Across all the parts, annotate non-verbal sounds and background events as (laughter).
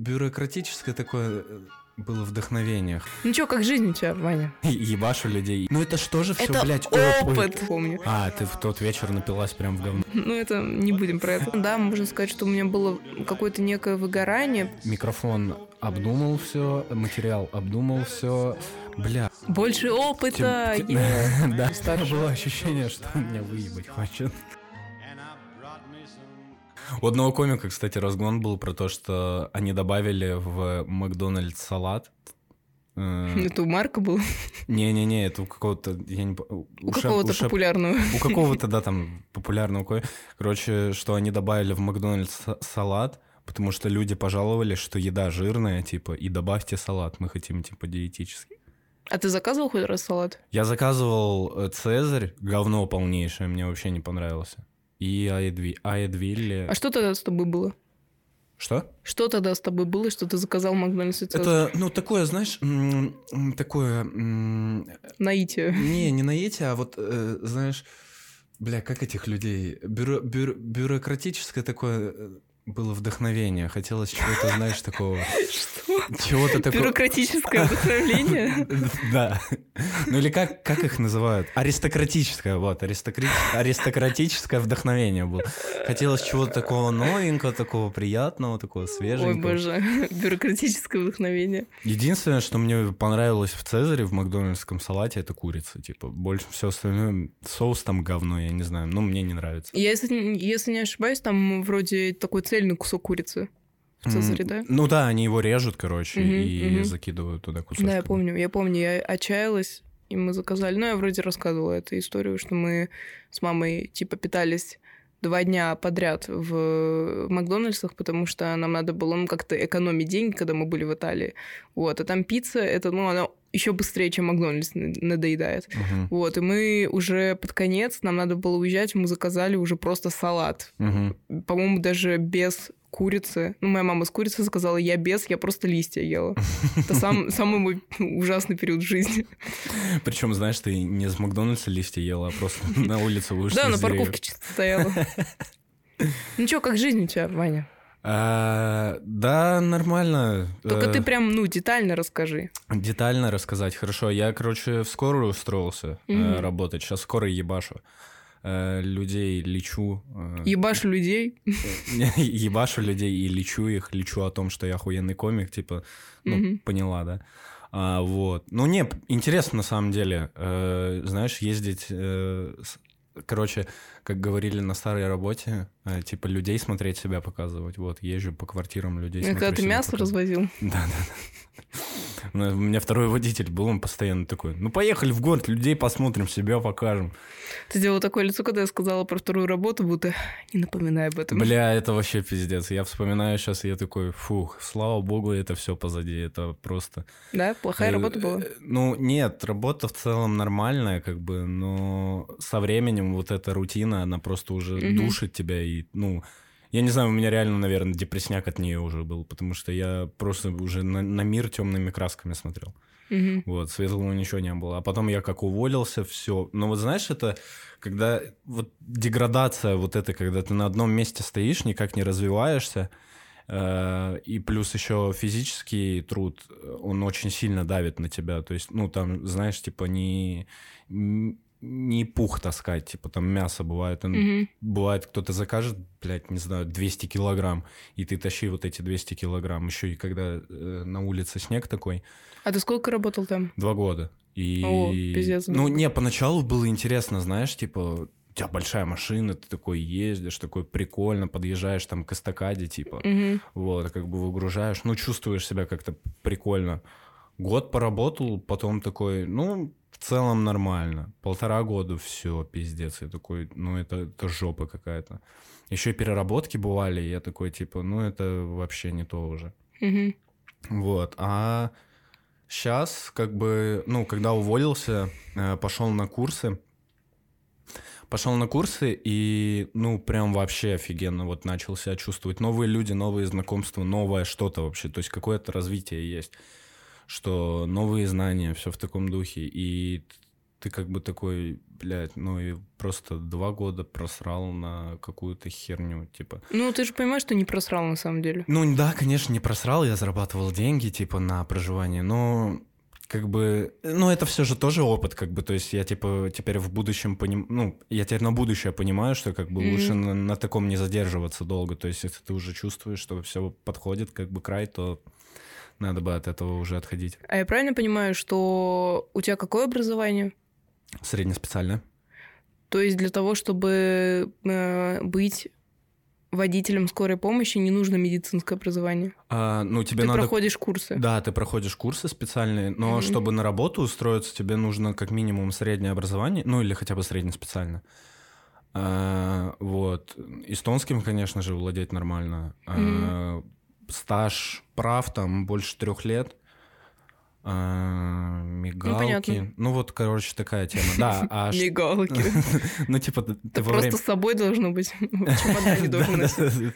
бюрократическое такое э, было вдохновение. Ну чё, как жизнь у тебя, Ваня? Ебашу людей. Ну это что же все, Это блядь, опыт, помню. А, ты в тот вечер напилась прям в говно. Ну это не будем про это. Да, можно сказать, что у меня было какое-то некое выгорание. Микрофон обдумал все, материал обдумал все. Бля. Больше опыта. (laughs) Да, было ощущение, что меня выебать хочет. У одного комика, кстати, разгон был про то, что они добавили в Макдональдс салат. Э, Это у Марка был. Не-не-не, это у какого-то... Я не... У шеф- какого-то шеф- популярного. У какого-то, да, там, популярного ко- Короче, что они добавили в Макдональдс са- салат, потому что люди пожаловались, что еда жирная, типа, и добавьте салат, мы хотим, типа, диетический. А ты заказывал хоть раз салат? Я заказывал э, Цезарь, говно полнейшее, мне вообще не понравился. И Аэдви... Аэдвилли... А что тогда с тобой было? Что? Что тогда с тобой было, что ты заказал в Макдональдсе Цезарь? Это, ну, такое, знаешь, такое... Наитие. Не, не наитие, а вот, э, знаешь, бля, как этих людей? Бюро, бюро- бюрократическое такое э, было вдохновение. Хотелось чего-то, (laughs) знаешь, такого... Что? Чего-то такого... Бюрократическое вдохновление? (laughs) Да. Ну или как, как их называют? Аристократическое, вот, аристокра- аристократическое вдохновение было. Хотелось чего-то такого новенького, такого приятного, такого Ой, свеженького. боже. (laughs) Бюрократическое вдохновение. Единственное, что мне понравилось в Цезаре, в макдональдском салате, это курица. Типа, больше все остальное, соус там говно, я не знаю. Ну, мне не нравится. Я, если, если не ошибаюсь, там вроде такой цельный кусок курицы в Цезаре, да? Ну да, они его режут, короче, Мгм, и мгм. закидывают туда кусочки. Да, я помню, я помню, я отчаялась, и мы заказали. Ну, я вроде рассказывала эту историю, что мы с мамой, типа, питались два дня подряд в Макдональдсах, потому что нам надо было ну, как-то экономить деньги, когда мы были в Италии. Вот, а там пицца, это, ну, она еще быстрее, чем Макдональдс надоедает. Мгм, Вот, и мы уже под конец, нам надо было уезжать, мы заказали уже просто салат. мгм. По-моему, даже без курицы. Ну, моя мама с курицей заказала, я без, я просто листья ела. Это сам, (laughs) самый мой ужасный период в жизни. Причем, знаешь, ты не с Макдональдса листья ела, а просто на улице вышла Да, на парковке чисто стояла. (laughs) Ну что, как жизнь у тебя, Ваня? А, Да, нормально. Только Э, ты прям, ну, детально расскажи. Детально рассказать. Хорошо, я, короче, в скорую устроился э, Мгм. работать. Сейчас скоро ебашу. Э, Людей лечу. э, Ебашь людей. (laughs) Ебашу людей и лечу их. Лечу о том, что я охуенный комик. Типа, ну, Мгм. поняла, да? А, вот. Ну, не, интересно на самом деле. Э, знаешь, ездить... э, с- Короче, как говорили на старой работе, э, типа людей смотреть себя показывать. Вот, езжу по квартирам людей. Когда смотрю ты себя мясо показывать. развозил. (laughs) Да, да, да. Ну, У меня второй водитель был, он постоянно такой, ну поехали в город, людей посмотрим, себя покажем. Ты сделал такое лицо, когда я сказала про вторую работу, будто не напоминай об этом. Бля, это вообще пиздец. Я вспоминаю сейчас, я такой, фух, слава богу, это все позади, это просто... Да? Плохая Э, работа была? э, Ну, нет, работа в целом нормальная, как бы, но со временем вот эта рутина, она просто уже Мгм. душит тебя, и, ну... Я не знаю, у меня реально, наверное, депресняк от нее уже был, потому что я просто уже на, на мир темными красками смотрел. Мгм. Вот, светлого ничего не было. А потом я как уволился, все. Но вот знаешь, это когда вот деградация вот это, когда ты на одном месте стоишь, никак не развиваешься, э, и плюс еще физический труд, э, он очень сильно давит на тебя. То есть, ну, там, знаешь, типа не, не пух таскать, типа там мясо бывает. он- Мгм. Бывает, кто-то закажет, блядь, не знаю, 200 килограмм, и ты тащи вот эти 200 килограмм. Еще и когда э, на улице снег такой, А ты сколько работал там? Два года. И... О, пиздец, Ну, не, поначалу было интересно, знаешь, типа, у тебя большая машина, ты такой ездишь, такой прикольно, подъезжаешь там к эстакаде, типа, Мгм. вот, как бы выгружаешь, ну, чувствуешь себя как-то прикольно. Год поработал, потом такой, ну, в целом нормально. Полтора года, все, пиздец. Я такой, ну, это, это жопа какая-то. Еще и переработки бывали, и я такой, типа, ну, это вообще не то уже. Мгм. Вот. А сейчас, как бы, ну, когда уволился, э, пошел на курсы. Пошел на курсы и, ну, прям вообще офигенно вот начал себя чувствовать. Новые люди, новые знакомства, новое что-то вообще. То есть какое-то развитие есть. Что новые знания, все в таком духе. И ты как бы такой, блядь, ну и просто два года просрал на какую-то херню, типа. Ну, ты же понимаешь, что не просрал на самом деле. Ну да, конечно, не просрал, я зарабатывал деньги, типа, на проживание, но как бы, ну, это все же тоже опыт, как бы, то есть я, типа, теперь в будущем поним... ну, я теперь на будущее понимаю, что, как бы, mm-hmm. лучше на, на таком не задерживаться долго, то есть если ты уже чувствуешь, что все подходит, как бы, край, то надо бы от этого уже отходить. А я правильно понимаю, что у тебя какое образование? Среднеспециальное. То есть для того, чтобы э, быть водителем скорой помощи не нужно медицинское образование. А, ну, тебе ты надо... проходишь курсы. Да, ты проходишь курсы специальные, но mm-hmm. чтобы на работу устроиться, тебе нужно как минимум среднее образование, ну или хотя бы среднеспециальное. А, вот. Эстонским, конечно же, владеть нормально. Mm-hmm. А, стаж прав там больше трех лет. А, мигалки. Ну, ну, вот, короче, такая тема. Да, а (laughs) Мигалки. (laughs) Ну, типа, ты просто с собой должно быть. (laughs) В чемодане должен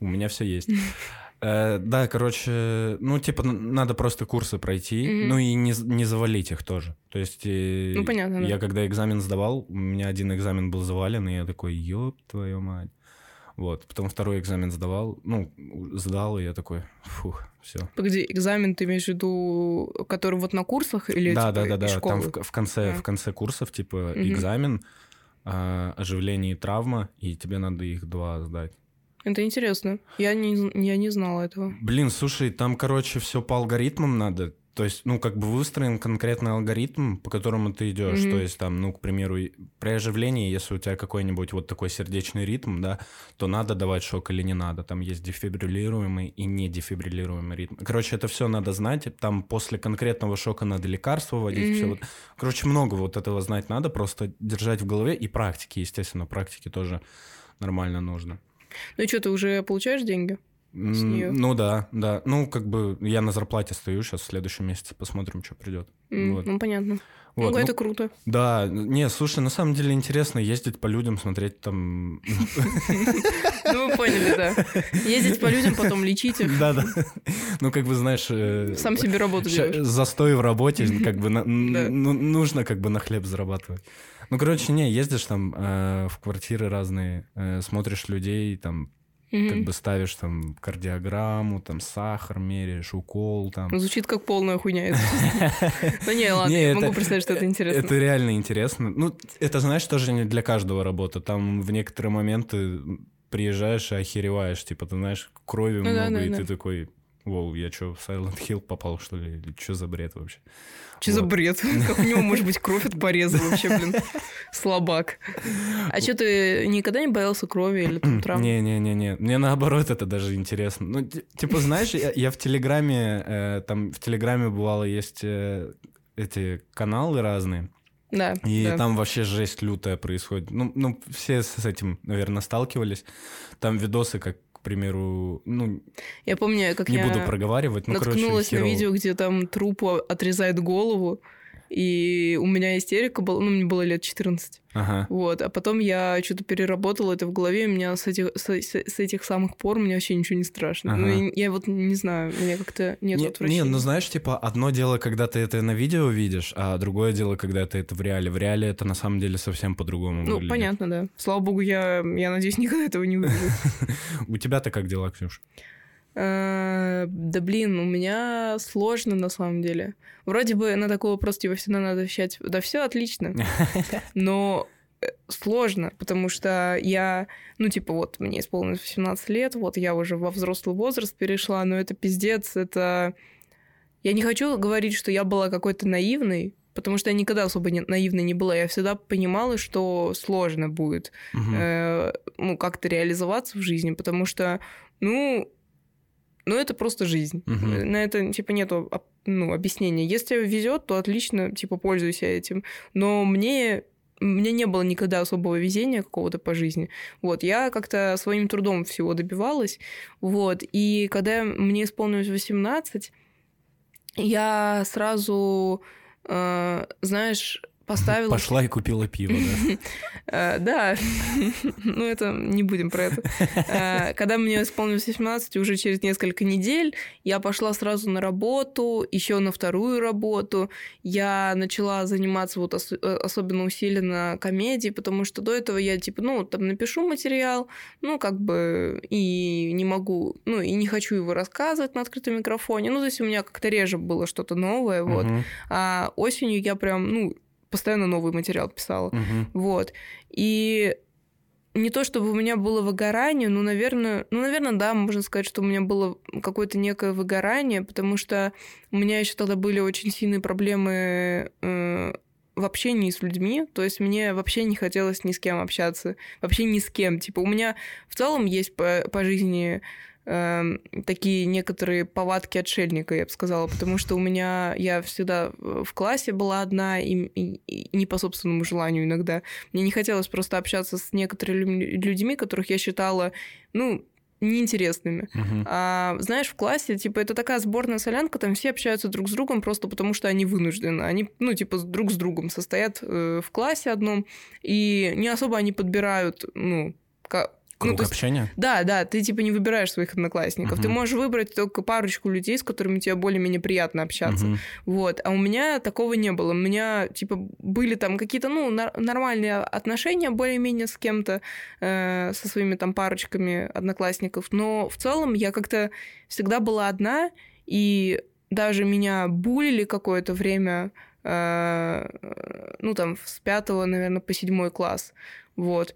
У меня все есть. Э, да, короче, ну, типа, надо просто курсы пройти, ну и не, не завалить их тоже. То есть, ну, понятно, я когда экзамен сдавал, у меня один экзамен был завален, и я такой, ёб твою мать. Вот. Потом второй экзамен сдавал, ну, сдал, и я такой, фух, все. Погоди, экзамен ты имеешь в виду, который вот на курсах или Да, типа, да, да, да. Там в, в конце, а. в конце курсов, типа, угу. экзамен, а, оживление и травма, и тебе надо их два сдать. Это интересно. Я не, я не знала этого. Блин, слушай, там, короче, все по алгоритмам надо. То есть, ну, как бы выстроен конкретный алгоритм, по которому ты идешь. Mm-hmm. То есть, там, ну, к примеру, при оживлении, если у тебя какой-нибудь вот такой сердечный ритм, да, то надо давать шок или не надо. Там есть дефибриллируемый и не дефибриллируемый ритм. Короче, это все надо знать. Там после конкретного шока надо лекарства вводить. Mm-hmm. Все вот. Короче, много вот этого знать надо. Просто держать в голове. И практики, естественно, практики тоже нормально нужно. Ну и что, ты уже получаешь деньги? С нее. Ну да, да. Ну, как бы я на зарплате стою, сейчас в следующем месяце посмотрим, что придет. Mm, вот. Ну, понятно. Вот, ну, это ну, круто. Да, не, слушай, на самом деле интересно ездить по людям, смотреть там... (laughs) Ну, вы поняли, да. Ездить по людям, потом лечить их. Да, да. Ну, как бы, знаешь... Э, Сам себе работу делаешь. Застой в работе, как бы, ну, нужно как бы на хлеб зарабатывать. Ну, короче, не, ездишь там э, в квартиры разные, э, смотришь людей, там, mm Как бы ставишь там кардиограмму, там сахар меряешь, укол там. Ну, звучит как полная хуйня. (laughs) Ну не, ладно, я могу представить, что это интересно. Это реально интересно. Ну, это, знаешь, тоже не для каждого работа. Там в некоторые моменты приезжаешь и охереваешь. Типа, ты знаешь, крови ну много, и ты такой, Воу, я что, в Silent Hill попал, что ли? Или что за бред вообще? Что вот. за бред? (laughs) Как у него может быть кровь от пореза вообще, блин? (laughs) Слабак. А что, ты никогда не боялся крови или там травм? Не-не-не-не. Мне наоборот это даже интересно. Ну, типа, знаешь, я, я в Телеграме, э, там в Телеграме бывало есть э, эти каналы разные. Да. И да. там вообще жесть лютая происходит. Ну, ну, все с этим, наверное, сталкивались. Там видосы, как примеру, ну... Я помню, как не я буду проговаривать, ну, наткнулась короче, на видео, где там трупу отрезает голову, и у меня истерика была, ну, мне было лет 14. Ага. Вот, а потом я что-то переработала это в голове, и у меня с этих, с, с этих самых пор мне вообще ничего не страшно. Ну, ага. Ну, я, я вот не знаю, мне как-то нет не, отвращения. Не, ну знаешь, типа, одно дело, когда ты это на видео видишь, а другое дело, когда ты это в реале. В реале это на самом деле совсем по-другому Ну, выглядит. понятно, да. Слава богу, я, я надеюсь, (laughs) никогда этого не увижу. У тебя-то как дела, Ксюш? Э, да блин, у меня сложно на самом деле. Вроде бы на такой вопрос типа всегда надо отвечать, да все отлично, (laughs) но э, сложно, потому что я, ну, типа, вот, мне исполнилось 18 лет, вот, я уже во взрослый возраст перешла, но это пиздец, это... Я не хочу говорить, что я была какой-то наивной, потому что я никогда особо не, наивной не была. Я всегда понимала, что сложно будет, угу. э, ну, как-то реализоваться в жизни, потому что, ну, ну, это просто жизнь. Угу. На это, типа, нету ну, объяснения. Если везет, то отлично, типа, пользуйся этим. Но мне мне не было никогда особого везения какого-то по жизни. Вот, я как-то своим трудом всего добивалась. Вот, и когда мне исполнилось 18, я сразу, э, знаешь, поставила... Пошла и купила пиво, да? (laughs) Э, да, (laughs) ну это не будем про это. Э, когда мне исполнилось 18, уже через несколько недель я пошла сразу на работу, еще на вторую работу. Я начала заниматься вот э, особенно усиленно комедией, потому что до этого я типа, ну, там напишу материал, ну, как бы и не могу, ну, и не хочу его рассказывать на открытом микрофоне. Ну, то есть у меня как-то реже было что-то новое, вот. А осенью я прям, ну, постоянно новый материал писала. Мгм. Вот. И не то чтобы у меня было выгорание, но, наверное, ну, наверное, да, можно сказать, что у меня было какое-то некое выгорание, потому что у меня еще тогда были очень сильные проблемы э, в общении с людьми, то есть мне вообще не хотелось ни с кем общаться, вообще ни с кем. Типа у меня в целом есть по, по жизни эм, такие некоторые повадки отшельника, я бы сказала, потому что у меня я всегда в классе была одна и, и- и не по собственному желанию иногда. Мне не хотелось просто общаться с некоторыми лю- людьми, которых я считала, ну, неинтересными. Мгм. А, знаешь, в классе, типа, это такая сборная солянка, там все общаются друг с другом просто потому, что они вынуждены. Они, ну, типа, друг с другом состоят э, в классе одном, и не особо они подбирают, ну, ка- ну, Круг то есть общения? да, да, ты типа не выбираешь своих одноклассников. Ты Мгм. можешь выбрать только парочку людей, с которыми тебе более-менее приятно общаться. Мгм. Вот. А у меня такого не было. У меня, типа, были там какие-то, ну, нормальные отношения более-менее с кем-то, э, со своими там парочками одноклассников. Но в целом я как-то всегда была одна, и даже меня булили какое-то время, э, ну, там, с пятого, наверное, по седьмой класс. Вот.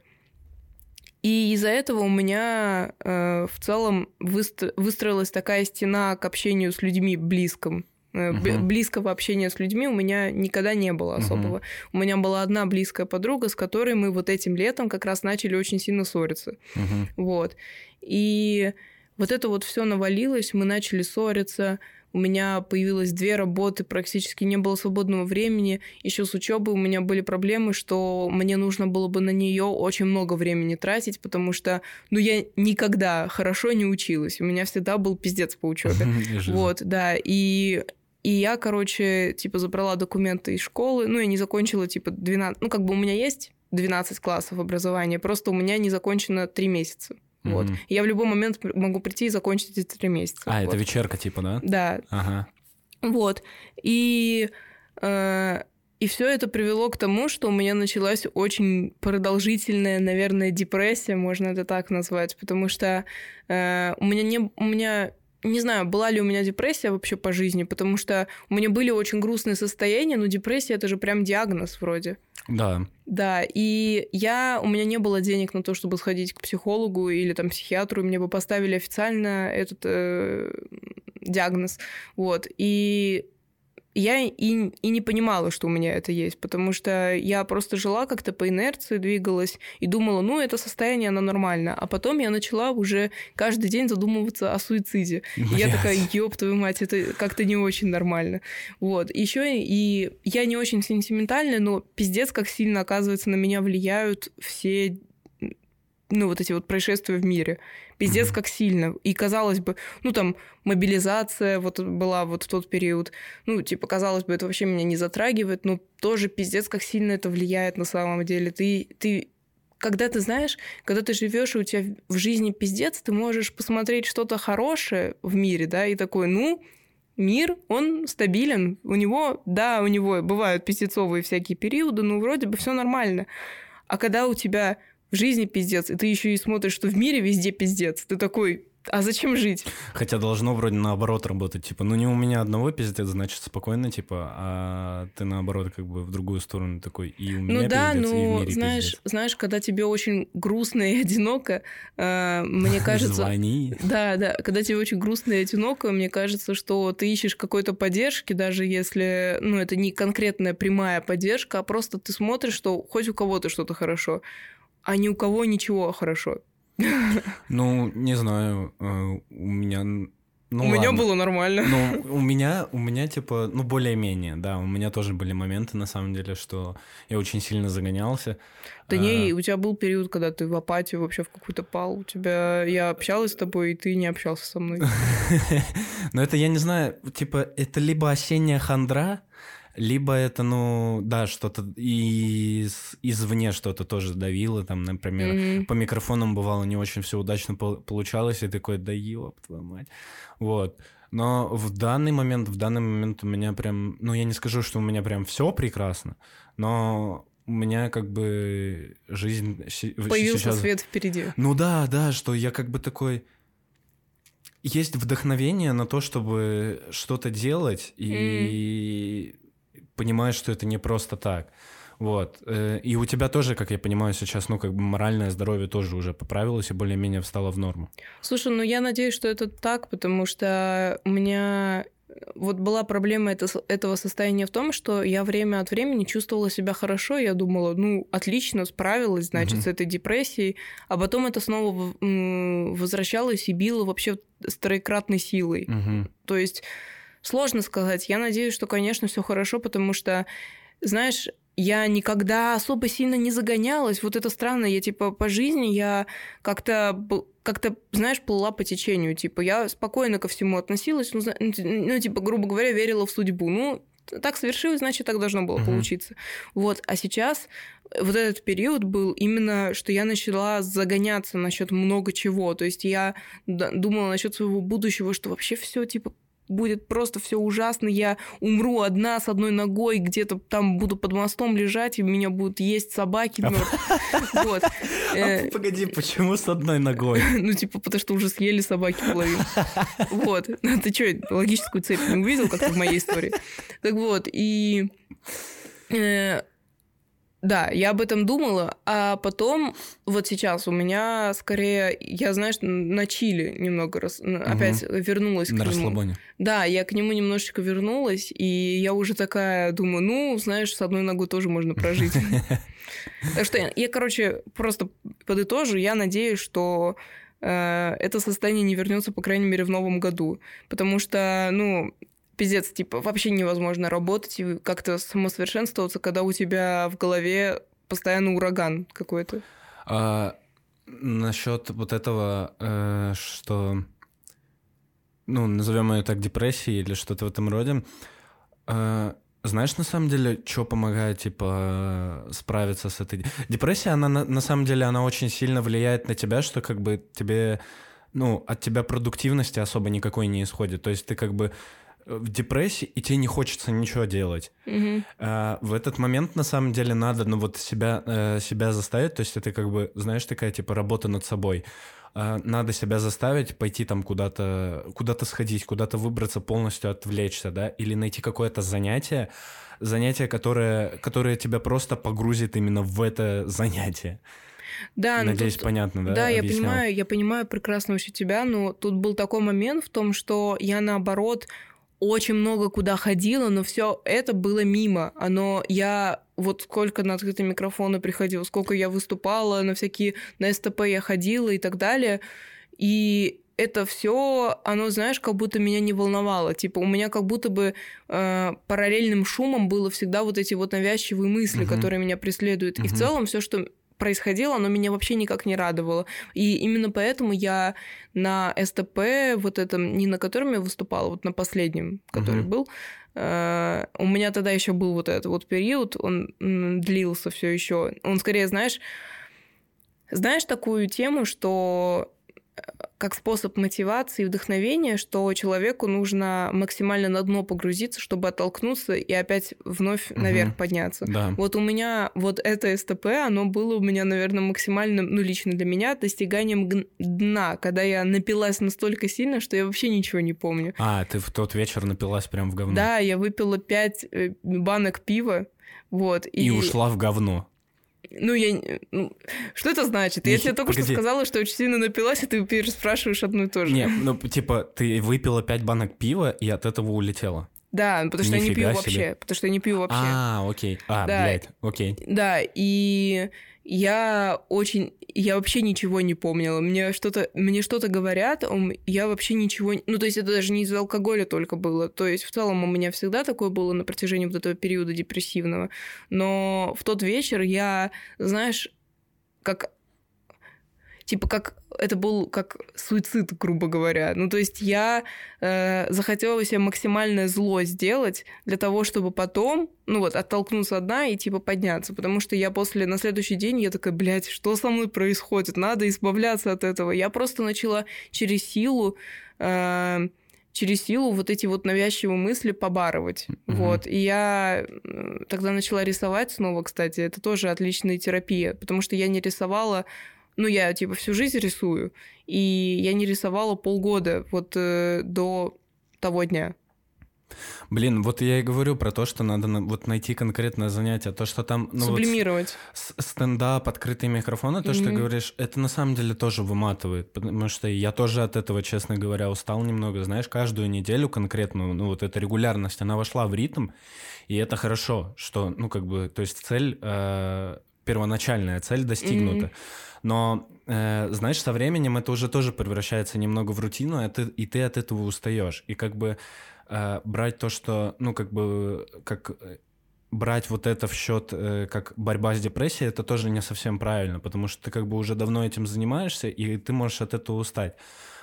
И из-за этого у меня э, в целом выст- выстроилась такая стена к общению с людьми близком. Э, Мгм. Близкого общения с людьми у меня никогда не было особого. У меня была одна близкая подруга, с которой мы вот этим летом как раз начали очень сильно ссориться. Мгм. Вот. И вот это вот все навалилось, мы начали ссориться. У меня появилось две работы, практически не было свободного времени. Еще с учебой у меня были проблемы, что мне нужно было бы на нее очень много времени тратить, потому что, ну, я никогда хорошо не училась. У меня всегда был пиздец по учебе. (laughs) Вот, да. И, и я, короче, типа, забрала документы из школы. Ну, я не закончила, типа, 12... Ну, как бы у меня есть 12 классов образования, просто у меня не закончено 3 месяца. Вот. И Я в любой момент могу прийти и закончить эти 3 месяца. А, вот. это вечерка типа, да? Да, Ага. вот. И, э, и все это привело к тому, что у меня началась очень продолжительная, наверное, депрессия, можно это так назвать, потому что э, у меня не, у меня не знаю, была ли у меня депрессия вообще по жизни, потому что у меня были очень грустные состояния, но депрессия это же прям диагноз вроде. Да. Да, и я, у меня не было денег на то, чтобы сходить к психологу или там психиатру, мне бы поставили официально этот э, диагноз, вот, и я и, и не понимала, что у меня это есть, потому что я просто жила как-то по инерции, двигалась и думала, ну, это состояние, оно нормально. А потом я начала уже каждый день задумываться о суициде. И я такая, ёб твою мать, это как-то не очень нормально. Вот. Еще и я не очень сентиментальная, но пиздец, как сильно, оказывается, на меня влияют все ну, вот эти вот происшествия в мире. Пиздец, как сильно. И казалось бы, ну, там, мобилизация вот была вот в тот период. Ну, типа, казалось бы, это вообще меня не затрагивает, но тоже пиздец, как сильно это влияет на самом деле. Ты, ты когда ты знаешь, когда ты живешь и у тебя в жизни пиздец, ты можешь посмотреть что-то хорошее в мире, да, и такой, ну, мир, он стабилен. У него, да, у него бывают пиздецовые всякие периоды, но вроде бы все нормально. А когда у тебя в жизни пиздец, и ты еще и смотришь, что в мире везде пиздец, ты такой, а зачем жить? Хотя должно вроде наоборот работать. Типа, ну не у меня одного пиздец, значит спокойно, типа, а ты наоборот как бы в другую сторону такой, и у меня Ну да, пиздец, и в ну мире знаешь, пиздец. знаешь, когда тебе очень грустно и одиноко, э, мне (laughs) кажется, Звони. Да, да. Когда тебе очень грустно и одиноко, мне кажется, что ты ищешь какой-то поддержки, даже если, ну, это не конкретная прямая поддержка, а просто ты смотришь, что хоть у кого-то что-то хорошо, а ни у кого ничего хорошо. (laughs) Ну, не знаю, э, у меня... Ну, у меня ладно. было нормально. Ну, у меня, у меня, типа, ну, более-менее, да, у меня тоже были моменты, на самом деле, что я очень сильно загонялся. Да А, не, у тебя был период, когда ты в апатию вообще в какую-то пал. У тебя... Я общалась с тобой, и ты не общался со мной. (laughs) Но это, я не знаю, типа, это либо осенняя хандра, либо это, ну, да, что-то из, извне что-то тоже давило, там, например, Мгм. по микрофонам бывало не очень все удачно пол- получалось, и такой, да ёб твою мать. Вот. Но в данный момент, в данный момент у меня прям, ну, я не скажу, что у меня прям все прекрасно, но у меня как бы жизнь Появился сейчас... свет впереди. Ну да, да, что я как бы такой... Есть вдохновение на то, чтобы что-то делать, и понимаешь, что это не просто так. Вот. Э, И у тебя тоже, как я понимаю, сейчас, ну, как бы моральное здоровье тоже уже поправилось и более-менее встало в норму. Слушай, ну я надеюсь, что это так, потому что у меня вот была проблема это, этого состояния в том, что я время от времени чувствовала себя хорошо, я думала, ну, отлично, справилась, значит, Мгм. с этой депрессией, а потом это снова возвращалось и било вообще с троекратной силой. Мгм. То есть сложно сказать. Я надеюсь, что, конечно, все хорошо, потому что, знаешь, я никогда особо сильно не загонялась. Вот это странно. Я, типа, по жизни я как-то, как-то, знаешь, плыла по течению. Типа, я спокойно ко всему относилась. Ну, зна- ну, типа, грубо говоря, верила в судьбу. Ну, так свершилось, значит, так должно было Мгм. получиться. Вот. А сейчас вот этот период был именно, что я начала загоняться насчет много чего. То есть я думала насчет своего будущего, что вообще все типа будет просто все ужасно, я умру одна с одной ногой, где-то там буду под мостом лежать, и меня будут есть собаки. мёртвые. (laughs) Вот. Э, А, погоди, почему с одной ногой? (laughs) Ну, типа, потому что уже съели собаки половину. (laughs) Вот. Ну, Ты что, логическую цепь не увидел, как в моей истории? Так вот, и... Да, я об этом думала, а потом, вот сейчас у меня скорее, я, знаешь, на чили немного раз, опять вернулась На к нему. расслабоне. Да, я к нему немножечко вернулась, и я уже такая думаю, ну, знаешь, с одной ногой тоже можно прожить. (laughs) Так что я, я, короче, просто подытожу, я надеюсь, что э, это состояние не вернется, по крайней мере, в новом году. Потому что, ну, пиздец, типа, вообще невозможно работать и как-то самосовершенствоваться, когда у тебя в голове постоянно ураган какой-то. А, насчет вот этого, э, что, ну, назовем ее так, депрессией или что-то в этом роде, э, знаешь, на самом деле, что помогает, типа, справиться с этой... Депрессия, она, на, на самом деле, она очень сильно влияет на тебя, что, как бы, тебе, ну, от тебя продуктивности особо никакой не исходит. То есть ты, как бы, в депрессии, и тебе не хочется ничего делать. Мгм. А, в этот момент, на самом деле, надо, ну, вот себя, э, себя заставить, то есть это как бы, знаешь, такая, типа, работа над собой. А, надо себя заставить пойти там куда-то, куда-то сходить, куда-то выбраться, полностью отвлечься, да, или найти какое-то занятие, занятие, которое, которое тебя просто погрузит именно в это занятие. Да, ну Надеюсь, тут- понятно, да? Да, я объяснял? понимаю, я понимаю прекрасно вообще тебя, но тут был такой момент в том, что я наоборот очень много куда ходила, но все это было мимо. Оно я вот сколько на открытые микрофоны приходила, сколько я выступала, на всякие на СТП я ходила и так далее. И это все, оно, знаешь, как будто меня не волновало. Типа, у меня как будто бы э, параллельным шумом было всегда вот эти вот навязчивые мысли, Мгм. которые меня преследуют. И в целом все, что происходило, оно меня вообще никак не радовало. И именно поэтому я на СТП, вот этом, не на котором я выступала, вот на последнем, который Мгм. был, э, у меня тогда еще был вот этот вот период, он длился все еще. Он скорее, знаешь, знаешь такую тему, что как способ мотивации и вдохновения, что человеку нужно максимально на дно погрузиться, чтобы оттолкнуться и опять вновь наверх подняться. Да. Вот у меня вот это СТП, оно было у меня, наверное, максимальным, ну, лично для меня, достиганием дна, когда я напилась настолько сильно, что я вообще ничего не помню. А, ты в тот вечер напилась прям в говно. Да, я выпила пять э, банок пива, вот. И, ушла в говно. Ну, я... ну, что это значит? Не Я тебе только погоди. что сказала, что очень сильно напилась, и ты переспрашиваешь одно и то же. Не, ну, типа, ты выпила пять банок пива и от этого улетела. Да, потому что я не Нифига пью себе. вообще. Потому что я не пью вообще. А, окей. А, Да. блядь, окей. Да, и я очень... Я вообще ничего не помнила. Мне что-то, мне что-то говорят, я вообще ничего... Ну, то есть это даже не из-за алкоголя только было. То есть в целом у меня всегда такое было на протяжении вот этого периода депрессивного. Но в тот вечер я, знаешь, как... Типа как это был как суицид, грубо говоря. Ну, то есть я э, захотела себе максимальное зло сделать для того, чтобы потом, ну вот, оттолкнуться от дна и типа подняться. Потому что я после, на следующий день, я такая, блядь, что со мной происходит? Надо избавляться от этого. Я просто начала через силу... Э, через силу вот эти вот навязчивые мысли побарывать. Mm-hmm. Вот. И я тогда начала рисовать снова, кстати. Это тоже отличная терапия, потому что я не рисовала ну, я, типа, всю жизнь рисую, и я не рисовала полгода вот э, до того дня. Блин, вот я и говорю про то, что надо вот найти конкретное занятие, то, что там... Ну, Сублимировать. Вот стендап, открытые микрофоны, то, mm-hmm. что ты говоришь, это на самом деле тоже выматывает, потому что я тоже от этого, честно говоря, устал немного, знаешь, каждую неделю конкретную, ну, вот эта регулярность, она вошла в ритм, и это хорошо, что, ну, как бы, то есть цель, э, первоначальная цель достигнута. Mm-hmm. Но, э, знаешь, со временем это уже тоже превращается немного в рутину, ты, и ты от этого устаешь. И как бы э, брать то, что, ну, как бы, как э, брать вот это в счет как борьба с депрессией, это тоже не совсем правильно, потому что ты как бы уже давно этим занимаешься, и ты можешь от этого устать.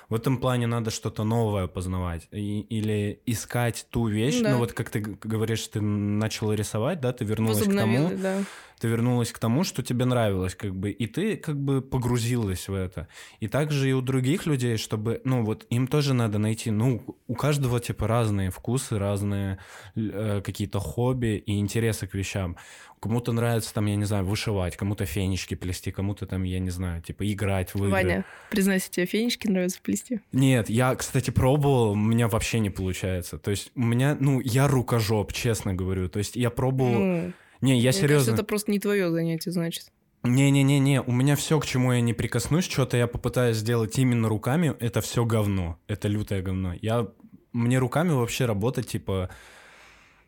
В этом плане надо что-то новое познавать и, или искать ту вещь. Да. Ну вот как ты говоришь, ты начала рисовать, да, ты вернулась к тому. Да ты вернулась к тому, что тебе нравилось, как бы, и ты как бы погрузилась в это. И также и у других людей, чтобы, ну, вот им тоже надо найти, ну, у каждого, типа, разные вкусы, разные э, какие-то хобби и интересы к вещам. Кому-то нравится, там, я не знаю, вышивать, кому-то фенечки плести, кому-то там, я не знаю, типа, играть в игры. Ваня, признайся, тебе фенечки нравятся плести? Нет, я, кстати, пробовал, у меня вообще не получается. То есть у меня, ну, я рукожоп, честно говорю. То есть я пробовал... Mm не, я Мне серьезно. Кажется, это просто не твое занятие, значит. Не-не-не-не, у меня все, к чему я не прикоснусь, что-то я попытаюсь сделать именно руками, это все говно. Это лютое говно. Я... Мне руками вообще работать, типа,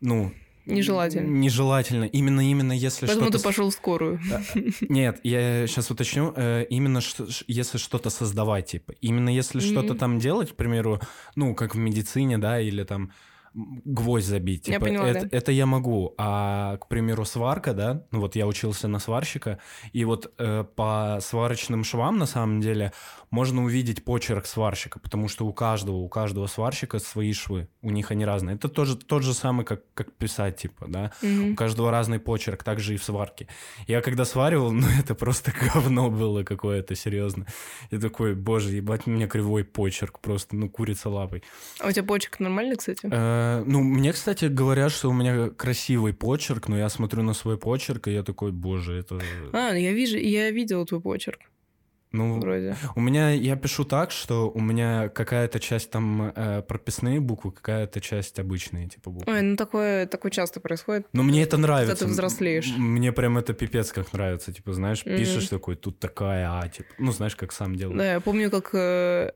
ну, Нежелательно. Нежелательно. Именно, именно если Поэтому что-то... ты пошел в скорую. Нет, я сейчас уточню. Э, именно если что-то создавать, типа. Именно если mm-hmm. что-то там делать, к примеру, ну, как в медицине, да, или там гвоздь забить. Типа, я поняла, это, да. это я могу. А, к примеру, сварка, да, ну вот я учился на сварщика, и вот э, по сварочным швам, на самом деле, можно увидеть почерк сварщика, потому что у каждого, у каждого сварщика свои швы, у них они разные. Это тоже тот же самый, как, как писать, типа, да. Угу. У каждого разный почерк, также и в сварке. Я когда сваривал, (laughs) ну это просто говно было какое-то, серьезно. Я такой, боже, ебать, у меня кривой почерк, просто, ну, курица лапой. А у тебя почерк нормальный, кстати? Э, ну, мне, кстати, говорят, что у меня красивый почерк, но я смотрю на свой почерк, и я такой, боже, это... А, я вижу, я видел твой почерк. Ну, вроде. У меня я пишу так, что у меня какая-то часть там э, прописные буквы, какая-то часть обычные типа буквы. Ой, ну такое, такое часто происходит. Но мне это нравится. Когда ты взрослеешь. Мне прям это пипец как нравится. Типа, знаешь, mm-hmm. пишешь такой, тут такая, а, типа, ну, знаешь, как сам делаю. Да, я помню, как... Э,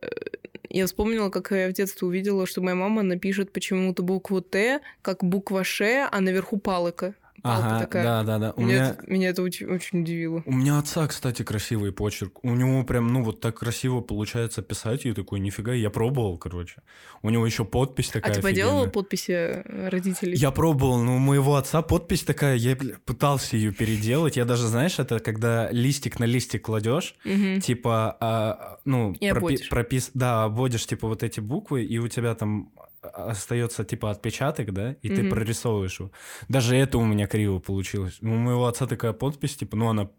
я вспомнила, как я в детстве увидела, что моя мама напишет почему-то букву Т, как буква Ш, а наверху палыка ага, такая. Да, да, да. У меня, меня... Это, меня это очень, очень удивило. У меня отца, кстати, красивый почерк. У него прям, ну, вот так красиво получается писать. И такой, нифига, я пробовал, короче. У него еще подпись такая. А ты поделал подписи э, родителей? Я пробовал, но у моего отца подпись такая, я пытался ее переделать. Я даже, знаешь, это когда листик на листик кладешь, угу. типа, а, ну, пропи- пропис... да, обводишь, типа, вот эти буквы, и у тебя там остается типа отпечаток, да, и mm-hmm. ты прорисовываешь его. Даже это у меня криво получилось. У моего отца такая подпись, типа, ну она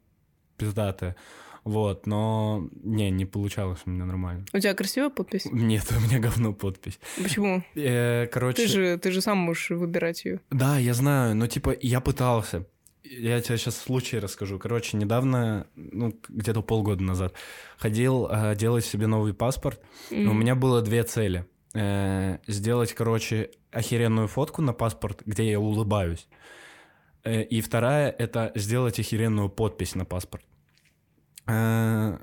пиздатая. Вот, но не, не получалось у меня нормально. У тебя красивая подпись? Нет, у меня говно подпись. Почему? Э, короче... Ты же, ты же сам можешь выбирать ее. Да, я знаю, но типа я пытался. Я тебе сейчас случай расскажу. Короче, недавно, ну, где-то полгода назад, ходил э, делать себе новый паспорт. Mm-hmm. У меня было две цели э, сделать, короче, охеренную фотку на паспорт, где я улыбаюсь. Э, и вторая — это сделать охеренную подпись на паспорт. Э,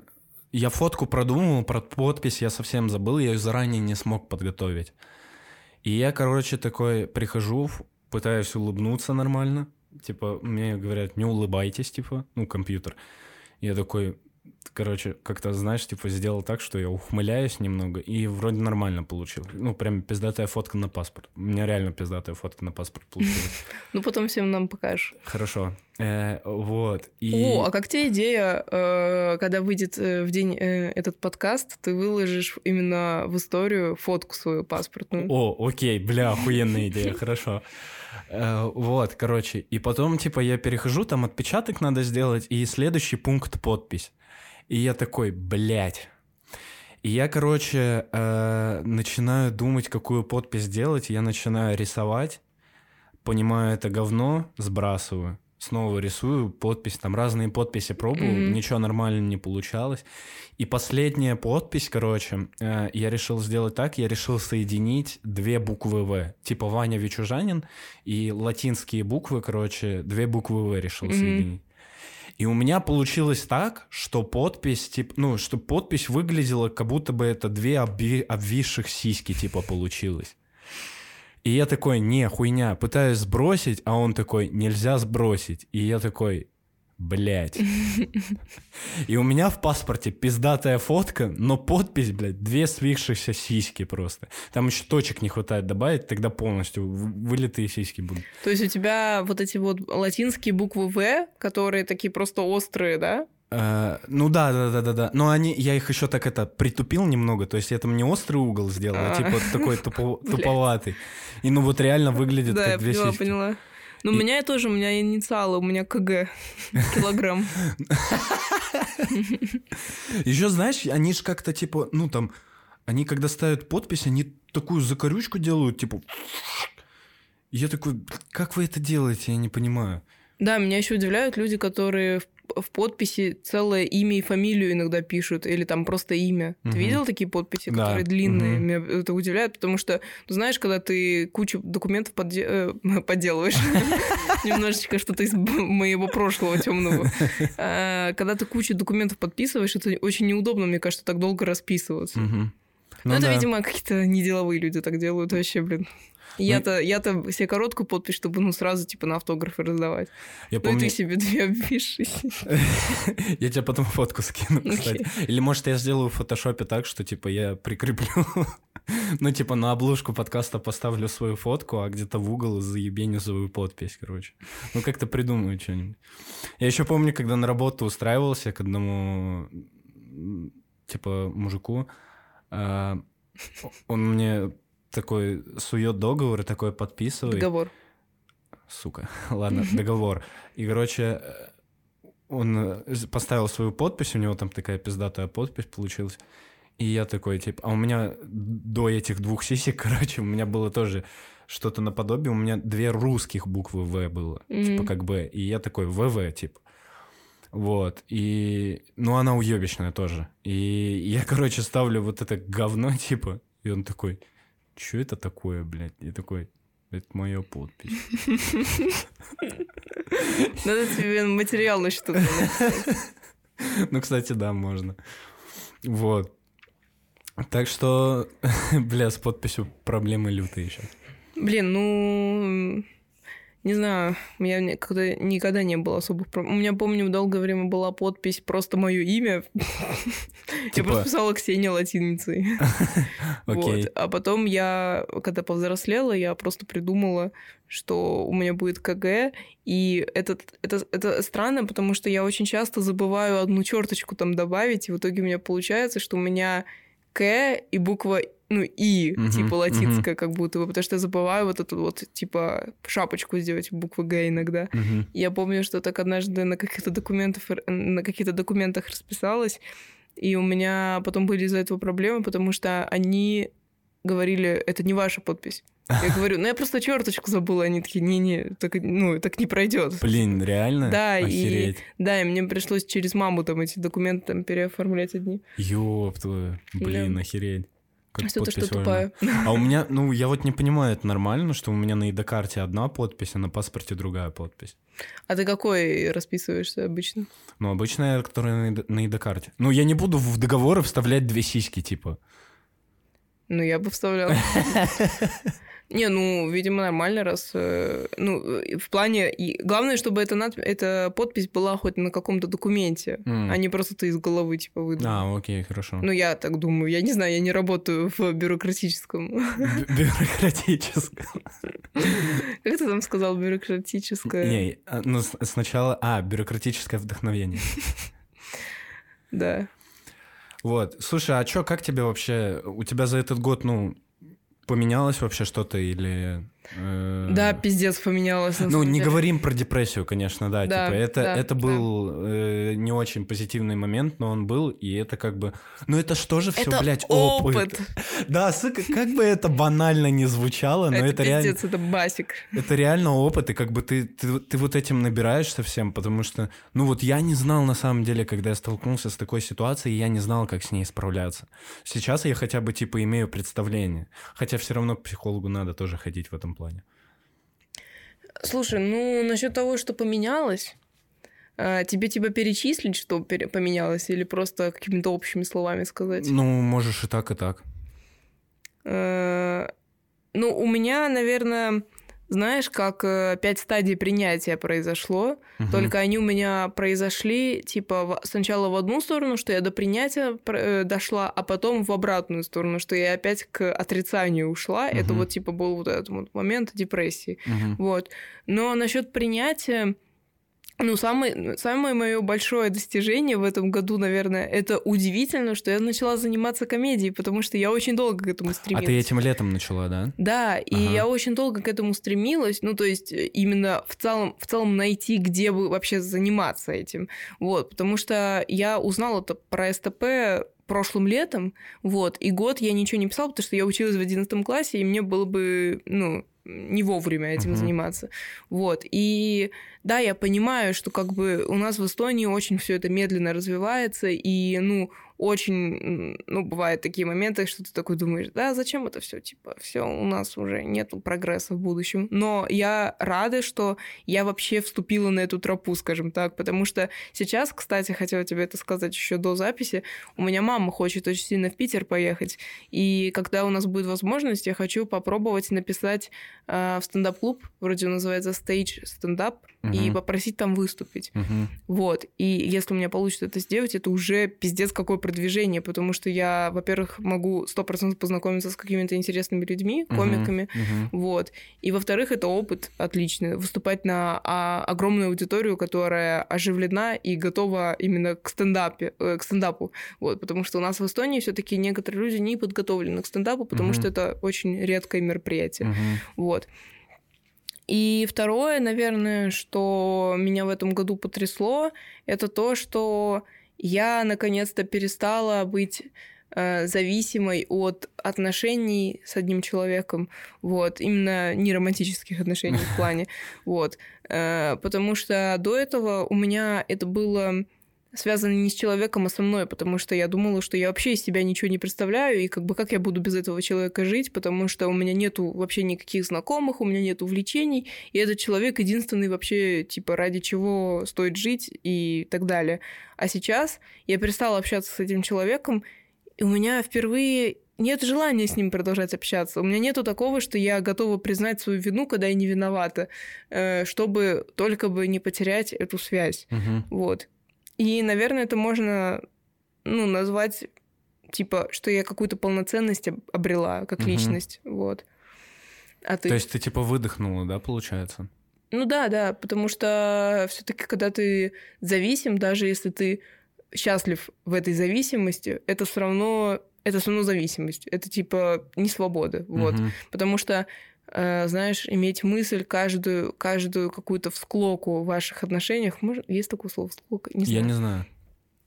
я фотку продумал, про подпись я совсем забыл, я ее заранее не смог подготовить. И я, короче, такой прихожу, пытаюсь улыбнуться нормально. Типа, мне говорят, не улыбайтесь, типа, ну, компьютер. Я такой, короче, как-то, знаешь, типа сделал так, что я ухмыляюсь немного, и вроде нормально получилось. Ну, прям пиздатая фотка на паспорт. У меня реально пиздатая фотка на паспорт получилась. (laughs) Ну, потом всем нам покажешь. Хорошо. Э, вот. О, а как тебе идея, э, когда выйдет э, в день этот подкаст, ты выложишь именно в историю фотку свою паспортную? О, окей, бля, охуенная идея, (laughs) хорошо. Вот, короче, и потом, типа, я перехожу, там отпечаток надо сделать, и следующий пункт — подпись. И я такой, блядь. И я, короче, э, начинаю думать, какую подпись делать, я начинаю рисовать, понимаю это говно, сбрасываю, снова рисую подпись, там разные подписи пробую, Мгм. ничего нормально не получалось. И последняя подпись, короче, э, я решил сделать так, я решил соединить две буквы В, типа Ваня Вичужанин, и латинские буквы, короче, две буквы В решил Мгм. соединить. И у меня получилось так, что подпись, типа, ну, что подпись выглядела, как будто бы это две обви- обвисших сиськи, типа, получилось. И я такой, не, хуйня, пытаюсь сбросить, а он такой, нельзя сбросить. И я такой, блядь. (laughs) И у меня в паспорте пиздатая фотка, но подпись, блядь, две свихшихся сиськи просто. Там еще точек не хватает добавить, тогда полностью вылитые сиськи будут. То есть у тебя вот эти вот латинские буквы В, которые такие просто острые, да? Э, ну да, да, да, да, да. Но они, я их еще так это притупил немного, то есть я там не острый угол сделал, а А. типа такой (laughs) туповатый. И ну вот реально выглядит да, как я две поняла, сиськи. поняла. Ну, у И- меня тоже, у меня инициалы, у меня КГ, (laughs) килограмм. Еще знаешь, они же как-то типа, ну там, они когда ставят подпись, они такую закорючку делают, типа. Я такой, как вы это делаете, я не понимаю. Да, меня еще удивляют люди, которые в, в подписи целое имя и фамилию иногда пишут, или там просто имя. Мгм. Ты видел такие подписи, Да, которые длинные? мгм. Меня это удивляет, потому что, ну, знаешь, когда ты кучу документов подде- э, (laughs) подделываешь, (laughs) немножечко что-то из моего прошлого темного, (laughs) когда ты кучу документов подписываешь, это очень неудобно, мне кажется, так долго расписываться. Мгм. Ну, это, да. видимо, какие-то неделовые люди так делают вообще, блин. Ну, Я-то, я-то себе короткую подпись, чтобы, ну, сразу, типа, на автографы раздавать. Я Ну, и помню, ты себе две обвисшись. (laughs) я тебе потом фотку скину, кстати. Или, может, я сделаю в фотошопе так, что, типа, я прикреплю, (laughs) ну, типа, на обложку подкаста поставлю свою фотку, а где-то в угол заебеню свою подпись, короче. Ну, как-то придумаю что-нибудь. Я еще помню, когда на работу устраивался к одному, типа, мужику, он мне такой сует договор и такой подписывай. Договор. Сука, (laughs) ладно, договор. И, короче, э, он э, поставил свою подпись, у него там такая пиздатая подпись получилась. И я такой, типа, а у меня до этих двух сисек, (laughs) короче, у меня было тоже что-то наподобие, у меня две русских буквы В было, типа Мгм. как Б, и я такой ВВ, типа. Вот, и... Ну, она уебищная тоже. И я, короче, ставлю вот это говно, (laughs) типа, и он такой, что это такое, блядь? И такой, это моя подпись. (laughs) Надо тебе материал на написать. Ну, кстати, да, можно. Вот. Так что, (laughs) бля, с подписью проблемы лютые сейчас. Блин, ну... Не знаю, у меня никогда, никогда не было особых проблем. У меня, помню, долгое время была подпись просто мое имя. Я Типа- просто писала Ксения латиницей. (laughs) Вот. А потом я, когда повзрослела, я просто придумала, что у меня будет КГ, и это, это, это странно, потому что я очень часто забываю одну черточку там добавить, и в итоге у меня получается, что у меня К и буква, ну, И, Мгм, типа латинская, как будто бы, потому что я забываю вот эту вот, типа, шапочку сделать, буквы Г иногда. Мгм. Я помню, что так однажды на каких-то документах, на каких-то документах расписалась, и у меня потом были из-за этого проблемы, потому что они говорили, это не ваша подпись. Я (laughs) говорю, ну я просто черточку забыла. Они такие, не-не, так, ну, так не пройдет. Блин, реально? Да, и- Охереть. Да, и мне пришлось через маму там эти документы там переоформлять одни. Ёб твою. Блин, Да. охереть. Как Что-то, подпись что важна. тупая. А у меня, ну, я вот не понимаю, это нормально, что у меня на ID-карте одна подпись, а на паспорте другая подпись? А ты какой расписываешься обычно? Ну, обычная, которая на ID-карте. Ну, я не буду в договоры вставлять две сиськи, типа. Ну, я бы вставляла. (laughs) Не, ну, видимо, нормально, раз... э, Ну, э, в плане... и Главное, чтобы эта, над- эта подпись была хоть на каком-то документе, М. а не просто ты из головы, типа, выдумал. А, окей, хорошо. Ну, я так думаю. Я не знаю, я не работаю в бюрократическом. Бю- Бюрократическом. Как ты там сказал, бюрократическое? Не, а, ну сначала... А, бюрократическое вдохновение. Да. Вот. Слушай, а чё, как тебе вообще... У тебя за этот год, ну, поменялось вообще что-то или... Э... Да, пиздец поменялось. Ну, не говорим про депрессию, конечно, да. да типа, это, да, это был да. э, не очень позитивный момент, но он был, и это как бы... Ну, это что же все, блядь, опыт. опыт. (laughs) Да, сука, как бы это банально не звучало, но это, это реально... это басик. Это реально опыт, и как бы ты, ты, ты вот этим набираешься всем, потому что, ну вот я не знал на самом деле, когда я столкнулся с такой ситуацией, я не знал, как с ней справляться. Сейчас я хотя бы, типа, имею представление. Хотя все равно к психологу надо тоже ходить в этом плане. Слушай, ну насчет того, что поменялось, а, тебе типа перечислить, что поменялось, или просто какими-то общими словами сказать? Ну, можешь и так, и так. А, ну, у меня, наверное, знаешь, как э, пять стадий принятия произошло, угу. только они у меня произошли, типа, сначала в одну сторону, что я до принятия э, дошла, а потом в обратную сторону, что я опять к отрицанию ушла. Угу. Это вот, типа, был вот этот вот момент депрессии. Угу. Вот. Но насчет принятия ну, самое, самое мое большое достижение в этом году, наверное, это удивительно, что я начала заниматься комедией, потому что я очень долго к этому стремилась. А ты этим летом начала, да? Да, и ага. я очень долго к этому стремилась, ну, то есть э, именно в целом, в целом найти, где бы вообще заниматься этим. Вот, потому что я узнала это про СТП прошлым летом, вот, и год я ничего не писала, потому что я училась в 11 классе, и мне было бы, ну, не вовремя этим uh-huh. заниматься. Вот. И да, я понимаю, что как бы у нас в Эстонии очень все это медленно развивается, и, ну, очень, ну, бывают такие моменты, что ты такой думаешь, да, зачем это все, типа, все, у нас уже нет прогресса в будущем. Но я рада, что я вообще вступила на эту тропу, скажем так, потому что сейчас, кстати, хотела тебе это сказать еще до записи, у меня мама хочет очень сильно в Питер поехать, и когда у нас будет возможность, я хочу попробовать написать э, в стендап-клуб, вроде называется Stage Stand-up, угу. и попросить там выступить. Угу. Вот. И если у меня получится это сделать, это уже пиздец какой продвижение, потому что я, во-первых, могу сто процентов познакомиться с какими-то интересными людьми, комиками, uh-huh. вот. И, во-вторых, это опыт отличный, выступать на а, огромную аудиторию, которая оживлена и готова именно к стендапе, э, к стендапу, вот, потому что у нас в Эстонии все таки некоторые люди не подготовлены к стендапу, потому uh-huh. что это очень редкое мероприятие, uh-huh. вот. И второе, наверное, что меня в этом году потрясло, это то, что я наконец-то перестала быть э, зависимой от отношений с одним человеком, вот, именно не романтических отношений в плане, (laughs) вот, э, потому что до этого у меня это было связаны не с человеком, а со мной, потому что я думала, что я вообще из себя ничего не представляю, и как бы как я буду без этого человека жить, потому что у меня нету вообще никаких знакомых, у меня нет увлечений, и этот человек единственный вообще, типа, ради чего стоит жить и так далее. А сейчас я перестала общаться с этим человеком, и у меня впервые нет желания с ним продолжать общаться. У меня нету такого, что я готова признать свою вину, когда я не виновата, э, чтобы только бы не потерять эту связь. Угу. Вот. И, наверное, это можно ну, назвать, типа, что я какую-то полноценность обрела как угу. личность. Вот. А ты? То есть ты типа выдохнула, да, получается? Ну да, да, потому что все-таки, когда ты зависим, даже если ты счастлив в этой зависимости, это все равно это все равно зависимость. Это типа не свобода. Вот. Угу. Потому что знаешь, иметь мысль каждую, каждую какую-то всклоку в ваших отношениях. Может, есть такое слово всклока? Не знаю. Я не знаю.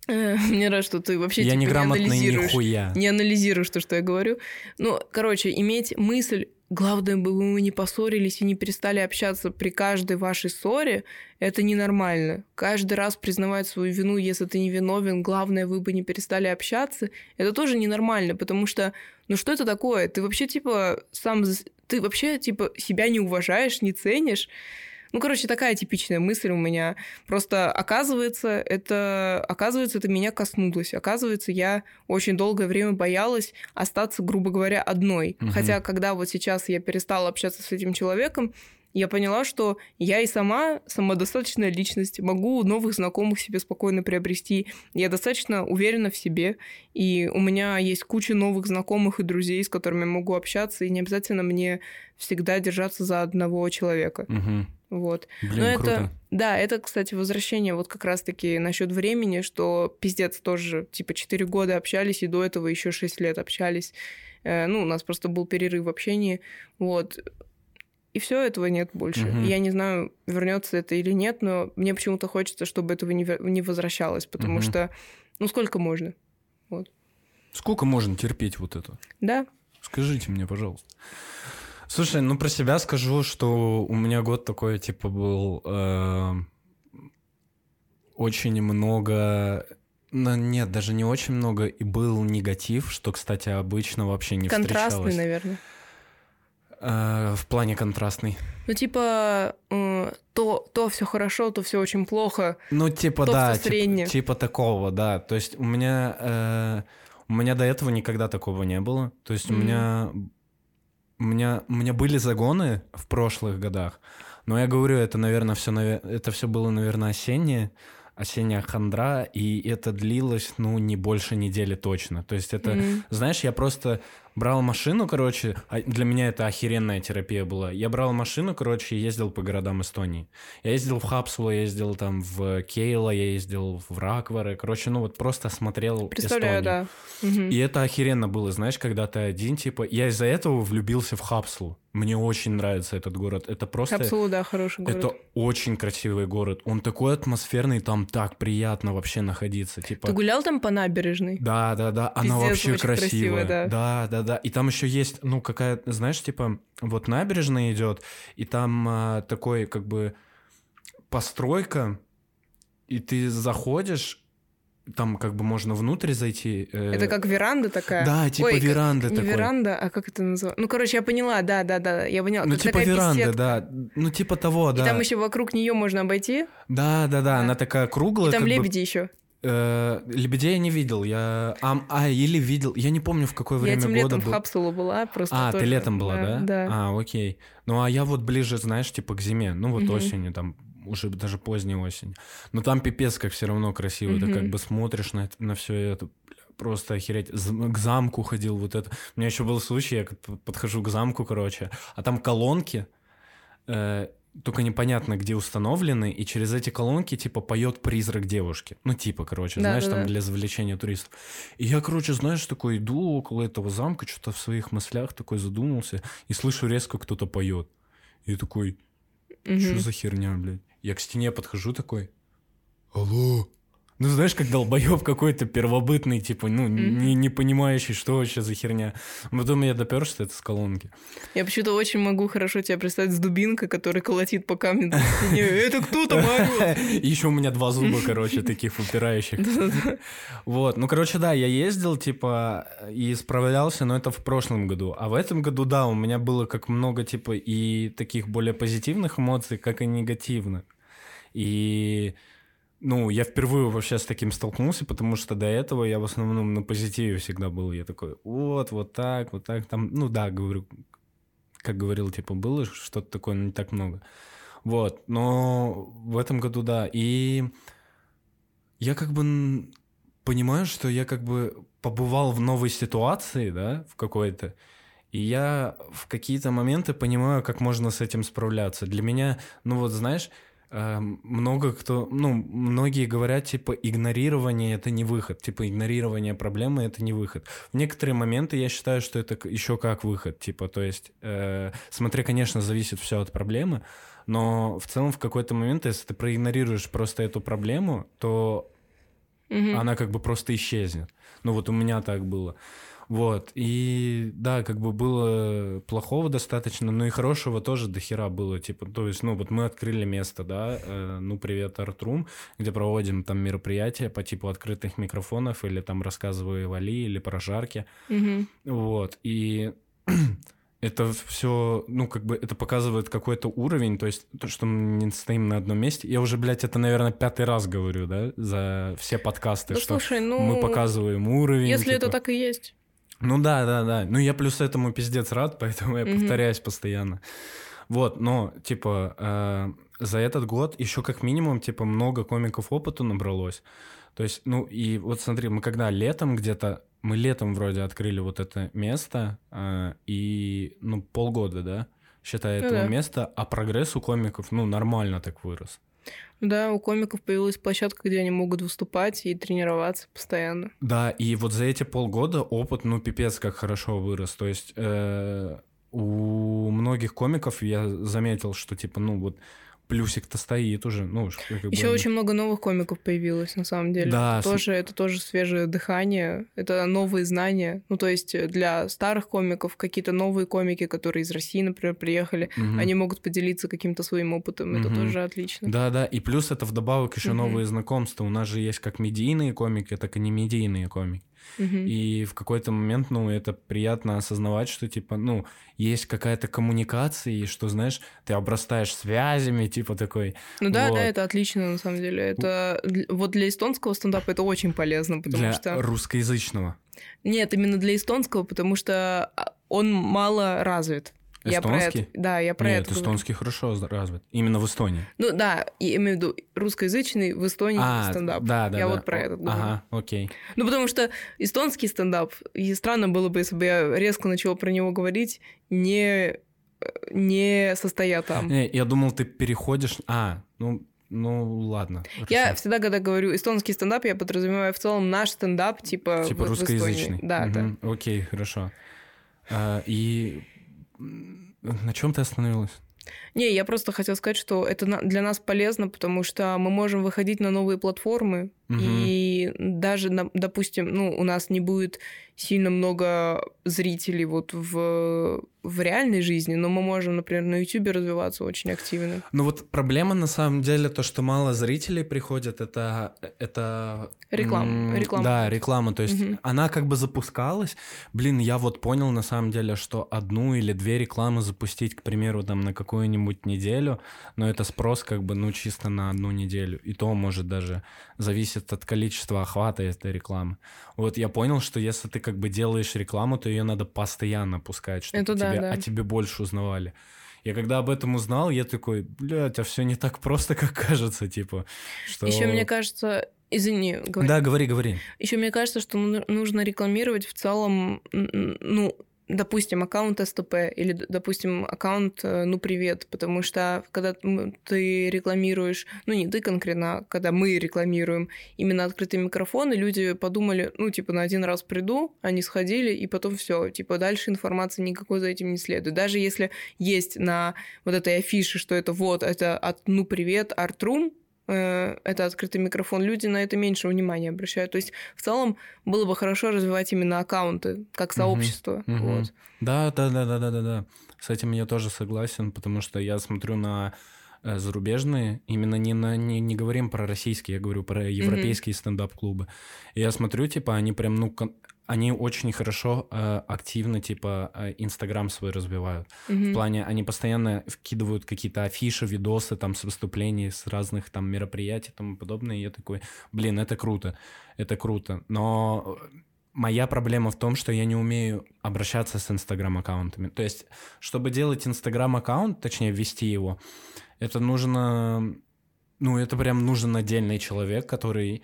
Э, (laughs) мне нравится, что ты вообще я типа, не анализируешь. Нихуя. Не анализируешь то, что я говорю. Ну, короче, иметь мысль, главное бы мы не поссорились и не перестали общаться при каждой вашей ссоре, это ненормально. Каждый раз признавать свою вину, если ты не виновен, главное, вы бы не перестали общаться, это тоже ненормально, потому что, ну что это такое? Ты вообще, типа, сам ты вообще, типа, себя не уважаешь, не ценишь. Ну, короче, такая типичная мысль у меня. Просто оказывается, это, оказывается, это меня коснулось. Оказывается, я очень долгое время боялась остаться, грубо говоря, одной. Угу. Хотя, когда вот сейчас я перестала общаться с этим человеком, я поняла, что я и сама самодостаточная личность, могу новых знакомых себе спокойно приобрести. Я достаточно уверена в себе, и у меня есть куча новых знакомых и друзей, с которыми я могу общаться, и не обязательно мне всегда держаться за одного человека. Мгм. Вот. Блин, Но круто. это, да, это, кстати, возвращение вот как раз-таки насчет времени, что пиздец тоже, типа, 4 года общались, и до этого еще 6 лет общались. Э, ну, у нас просто был перерыв в общении, вот. И все этого нет больше. Мгм. Я не знаю, вернется это или нет, но мне почему-то хочется, чтобы этого не, не возвращалось, потому Мгм. что, ну, сколько можно? Сколько можно терпеть вот это? Да, Скажите мне, пожалуйста. Слушай, ну про себя скажу, что у меня год такой, типа, был э, очень много... Ну, нет, даже не очень много, и был негатив, что, кстати, обычно вообще не контрастный, встречалось. наверное. Э, в плане контрастный. Ну, типа, э, то, то все хорошо, то все очень плохо. Ну, типа, То да, типа, типа такого, да. То есть у меня... э, у меня до этого никогда такого не было. То есть у Мгм. меня... У меня, у меня были загоны в прошлых годах, но я говорю, это, наверное, все, это все было, наверное, осеннее, осенняя хандра, и это длилось, ну, не больше недели точно. То есть это, М. знаешь, я просто брал машину, короче, а для меня это охеренная терапия была. Я брал машину, короче, и ездил по городам Эстонии. Я ездил в Хапсулу, я ездил там в Кейла, я ездил в Раквары. Короче, ну вот просто смотрел Представляю, Эстонию. да. И это охеренно было, знаешь, когда ты один, типа... Я из-за этого влюбился в Хапсулу. Мне очень нравится этот город. Это просто... Капсулу, да, хороший город. Это очень красивый город. Он такой атмосферный, там так приятно вообще находиться. Типа... Ты гулял там по набережной? Да, да, да, она Пиздец, вообще красивая. красивая, да. да, да, да. И там еще есть, ну, какая, знаешь, типа, вот набережная идет, и там а, такой, как бы, постройка, и ты заходишь, там как бы можно внутрь зайти. э, Это как веранда такая? Да, типа Ой, как- веранда Не такой. веранда, а как это называется? Ну, короче, я поняла, да, да, да, я поняла. Ну, Это типа веранда, беседка. да. Ну, типа того, И да. там еще вокруг нее можно обойти, Да, да, да, Да. она такая круглая. и там как бы, лебеди еще. Э, лебедей я не видел. Я... А, а, или видел. Я не помню, в какое Я время этим года летом был. в Хапсулу была, просто А, ты тоже, летом была, да? Да. А, окей. Ну, а я вот ближе, знаешь, типа к зиме. Ну, вот Мгм. осенью, там, уже даже поздней осень. Но там пипец как все равно красиво. Ты как бы смотришь на, на все это, просто охереть. К замку ходил вот это. У меня еще был случай, я подхожу к замку, короче, а там колонки, э, только непонятно, где установлены, и через эти колонки, типа, поет призрак девушки. Ну, типа, короче, Да, знаешь, да, там да. для завлечения туристов. И я, короче, знаешь, такой иду около этого замка, что-то в своих мыслях такой задумался, и слышу резко кто-то поет. И такой, что за херня, блядь? Я к стене подхожу такой, алло. Ну, знаешь, как долбоеб какой-то первобытный, типа, ну, Мгм. не, не понимающий, что вообще за херня. Потом я допер, что это с колонки. Я почему-то очень могу хорошо тебя представить с дубинкой, которая колотит по камню. Это кто там еще у меня два зуба, (laughs) короче, таких упирающих. Вот, ну, короче, да, я ездил, типа, и справлялся, но это в прошлом году. А в этом году, да, у меня было как много, типа, и таких более позитивных эмоций, как и негативных. И, ну, я впервые вообще с таким столкнулся, потому что до этого я в основном на позитиве всегда был. Я такой, вот, вот так, вот так, там, ну, да, говорю, как говорил, типа, было что-то такое, но не так много. Вот, но в этом году, да, и я как бы понимаю, что я как бы побывал в новой ситуации, да, в какой-то, и я в какие-то моменты понимаю, как можно с этим справляться. Для меня, ну вот знаешь, много кто, ну, многие говорят, типа, игнорирование это не выход, типа, игнорирование проблемы это не выход. В некоторые моменты я считаю, что это еще как выход, типа, то есть, э, смотри, конечно, зависит все от проблемы, но в целом в какой-то момент, если ты проигнорируешь просто эту проблему, то Мгм. она как бы просто исчезнет. Ну вот у меня так было. Вот, и да, как бы было плохого достаточно, но и хорошего тоже до хера было, типа, то есть, ну вот мы открыли место, да, э, ну привет, Артрум, где проводим там мероприятия по типу открытых микрофонов или там рассказываю Вали или про жарки, Мгм. вот, и (clears throat) это все, ну, как бы это показывает какой-то уровень, то есть то, что мы не стоим на одном месте. Я уже, блядь, это, наверное, пятый раз говорю, да, за все подкасты, Да что слушай, ну... мы показываем уровень. Если это типа. так и есть. Ну да, да, да. Ну я плюс этому пиздец рад, (laughs) поэтому я повторяюсь постоянно. Вот, но, типа, э, за этот год еще как минимум, типа, много комиков опыта набралось. То есть, ну, и вот смотри, мы когда летом где-то, мы летом вроде открыли вот это место, э, и, ну, полгода, да, считай, Ну этого да. места, а прогресс у комиков, ну, нормально так вырос. Да, у комиков появилась площадка, где они могут выступать и тренироваться постоянно. Да, и вот за эти полгода опыт, ну, пипец, как хорошо вырос. То есть э, у многих комиков я заметил, что, типа, ну, вот плюсик-то стоит уже, ну, как бы Еще очень много новых комиков появилось, на самом деле. Да, это с- тоже, это тоже свежее дыхание, это новые знания. Ну, то есть э, для старых комиков какие-то новые комики, которые из России, например, приехали, Мгм. они могут поделиться каким-то своим опытом. Это Мгм. тоже отлично. Да, да, и плюс это вдобавок еще Мгм. новые знакомства. У нас же есть как медийные комики, так и не медийные комики. И в какой-то момент, ну, это приятно осознавать, что, типа, ну, есть какая-то коммуникация, и что, знаешь, ты обрастаешь связями, типа, такой. Ну да, вот. да, это отлично, на самом деле. Это вот для эстонского стендапа это очень полезно, потому для что... русскоязычного. Нет, именно для эстонского, потому что а, он мало развит. Я про это, да, я про Нет, это. говорю. эстонский хорошо за- развит. Именно в Эстонии. Ну да, я имею в виду русскоязычный в Эстонии А, стендап. да, да, я да. вот про О, этот говорю. Ага, окей. Ну потому что эстонский стендап, и странно было бы, если бы я резко начала про него говорить, не, э, не состоя там. Не, я думал, ты переходишь... А, ну, ну ладно. Я хорошо. всегда, когда говорю эстонский стендап, я подразумеваю в целом наш стендап, типа, Типа в- в русскоязычный. Да, да. Мгм, Окей, хорошо. А, и на чем ты остановилась? Не, я просто хотела сказать, что это для нас полезно, потому что мы можем выходить на новые платформы, Мгм. и даже, допустим, ну, у нас не будет сильно много зрителей вот в, в реальной жизни, но мы можем, например, на YouTube развиваться очень активно. Ну вот проблема на самом деле то, что мало зрителей приходят, это это Реклама, реклама. Да, реклама. То есть Мгм. она как бы запускалась. Блин, я вот понял на самом деле, что одну или две рекламы запустить, к примеру, там на какую-нибудь неделю, но это спрос как бы ну чисто на одну неделю, и то может даже зависит от количества охвата этой рекламы. Вот я понял, что если ты как бы делаешь рекламу, то ее надо постоянно пускать, чтобы Это да, тебе, да. о тебе больше узнавали. Я когда об этом узнал, я такой, блядь, а все не так просто, как кажется, типа, что... Еще мне кажется, извини, говори. Да, говори, говори. Еще мне кажется, что ну- нужно рекламировать в целом, ну, допустим, аккаунт СТП или, допустим, аккаунт э, «Ну, привет», потому что когда ты рекламируешь, ну, не ты конкретно, а когда мы рекламируем именно открытый микрофон, и люди подумали, ну, типа, на один раз приду, они сходили, и потом все, типа, дальше информации никакой за этим не следует. Даже если есть на вот этой афише, что это вот, это от «Ну, привет», «Артрум», это открытый микрофон, люди на это меньше внимания обращают. То есть в целом было бы хорошо развивать именно аккаунты как сообщество. мгм. Вот. Да, да, да, да, да, да, да. С этим я тоже согласен, потому что я смотрю на э, зарубежные, именно не на не, не говорим про российские, я говорю про европейские стендап-клубы. И я смотрю, типа, они прям, ну, они очень хорошо, э, активно, типа, э, Инстаграм свой развивают. Мгм. В плане, они постоянно вкидывают какие-то афиши, видосы там с выступлений, с разных там мероприятий и тому подобное. И я такой, блин, это круто, это круто. Но э, моя проблема в том, что я не умею обращаться с инстаграм-аккаунтами. То есть, чтобы делать инстаграм-аккаунт, точнее, ввести его, это нужно... Ну, это прям нужен отдельный человек, который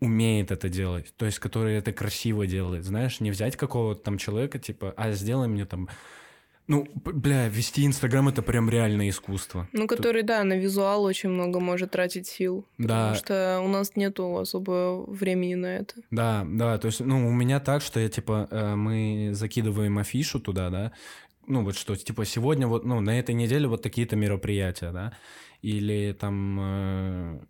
умеет это делать, то есть который это красиво делает, знаешь, не взять какого-то там человека, типа, а сделай мне там... Ну, бля, вести Инстаграм — это прям реальное искусство. Ну, который, да, на визуал очень много может тратить сил. Да. Потому что у нас нету особо времени на это. Да, да, то есть, ну, у меня так, что я, типа, э, мы закидываем афишу туда, да, ну, вот что, типа, сегодня вот, ну, на этой неделе вот такие-то мероприятия, да, или там э,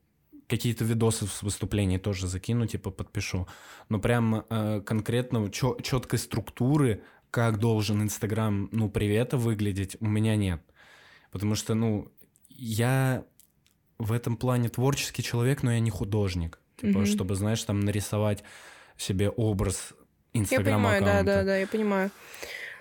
какие-то видосы с выступлений тоже закину, типа, подпишу. Но прям э, конкретно четкой структуры, как должен Инстаграм, ну, привета выглядеть, у меня нет. Потому что, ну, я в этом плане творческий человек, но я не художник. Типа, Мгм. чтобы, знаешь, там нарисовать себе образ Я инстаграм понимаю, да, аккаунта. да, да, я понимаю.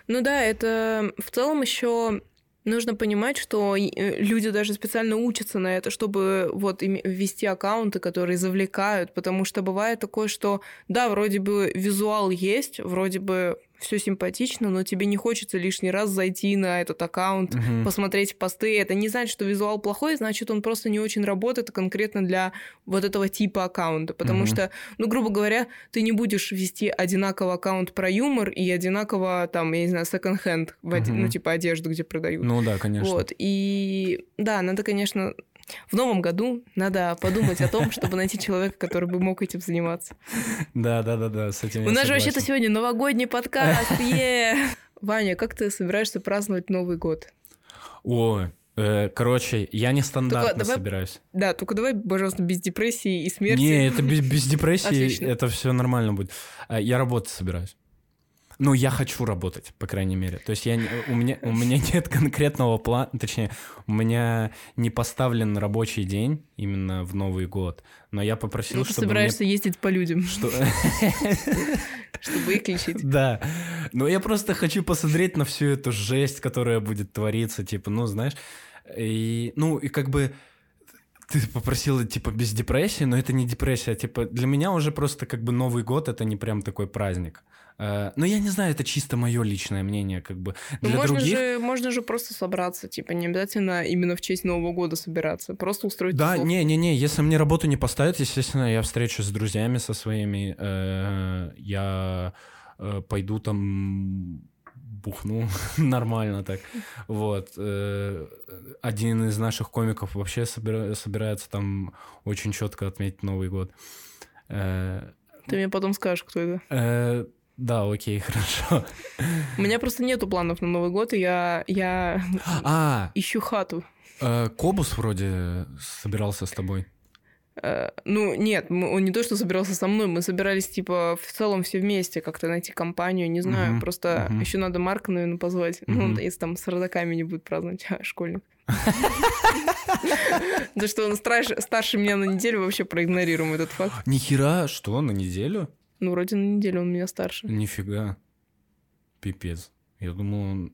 Ну да, это в целом еще нужно понимать, что э, люди даже специально учатся на это, чтобы вот ввести аккаунты, которые завлекают, потому что бывает такое, что да, вроде бы визуал есть, вроде бы все симпатично, но тебе не хочется лишний раз зайти на этот аккаунт, Мгм. посмотреть посты. Это не значит, что визуал плохой, значит, он просто не очень работает конкретно для вот этого типа аккаунта. Потому Мгм. что, ну, грубо говоря, ты не будешь вести одинаково аккаунт про юмор и одинаково, там, я не знаю, секонд-хенд, Мгм. ну, типа одежду, где продают. Ну да, конечно. Вот, и да, надо, конечно, в новом году надо подумать о том, чтобы найти человека, который бы мог этим заниматься. Да, да, да, да, с этим У нас же вообще-то сегодня новогодний подкаст! (laughs) Ваня, как ты собираешься праздновать Новый год? О, э, короче, я не стандартно Только давай- собираюсь. Да, только давай, пожалуйста, без депрессии и смерти. Не, это без, без депрессии, (laughs) Отлично. это все нормально будет. А, Я работать собираюсь. Ну, я хочу работать, по крайней мере. То есть я, у, меня, у меня нет конкретного плана, точнее, у меня не поставлен рабочий день именно в Новый год. Но я попросил, Ну, ты чтобы собираешься ездить по людям, мне... Что... (laughs) чтобы их лечить. Да. Но я просто хочу посмотреть на всю эту жесть, которая будет твориться, типа, ну, знаешь, и, ну, и как бы ты попросила, типа, без депрессии, но это не депрессия, типа, для меня уже просто как бы Новый год, это не прям такой праздник. Э, Но я не знаю, это чисто мое личное мнение, как бы. Ну, Для можно, других... же, можно же просто собраться, типа, не обязательно именно в честь Нового года собираться, просто устроить Да, тусовку. не-не-не, если мне работу не поставят, естественно, я встречусь с друзьями со своими, э, я э, пойду там бухну (laughs) нормально так. Вот. Один из наших комиков вообще собира- собирается там очень четко отметить Новый год. Ты мне потом скажешь, кто это. Да, окей, (laughs) хорошо. У меня просто нету планов на Новый год, и я, я А, ищу хату. э, Кобус вроде собирался с тобой. Э, Ну, нет, он не то, что собирался со мной, мы собирались, типа, в целом все вместе как-то найти компанию, не знаю, Мгм, просто мгм. еще надо Марка, наверное, позвать. Ну, Мгм. если там с родаками не будет праздновать, а, школьник. (laughs) Да что он старше меня на неделю, вообще проигнорируем этот факт. Нихера, что, на неделю? Ну, вроде на неделю он меня старше. Нифига. Пипец. Я думал, он...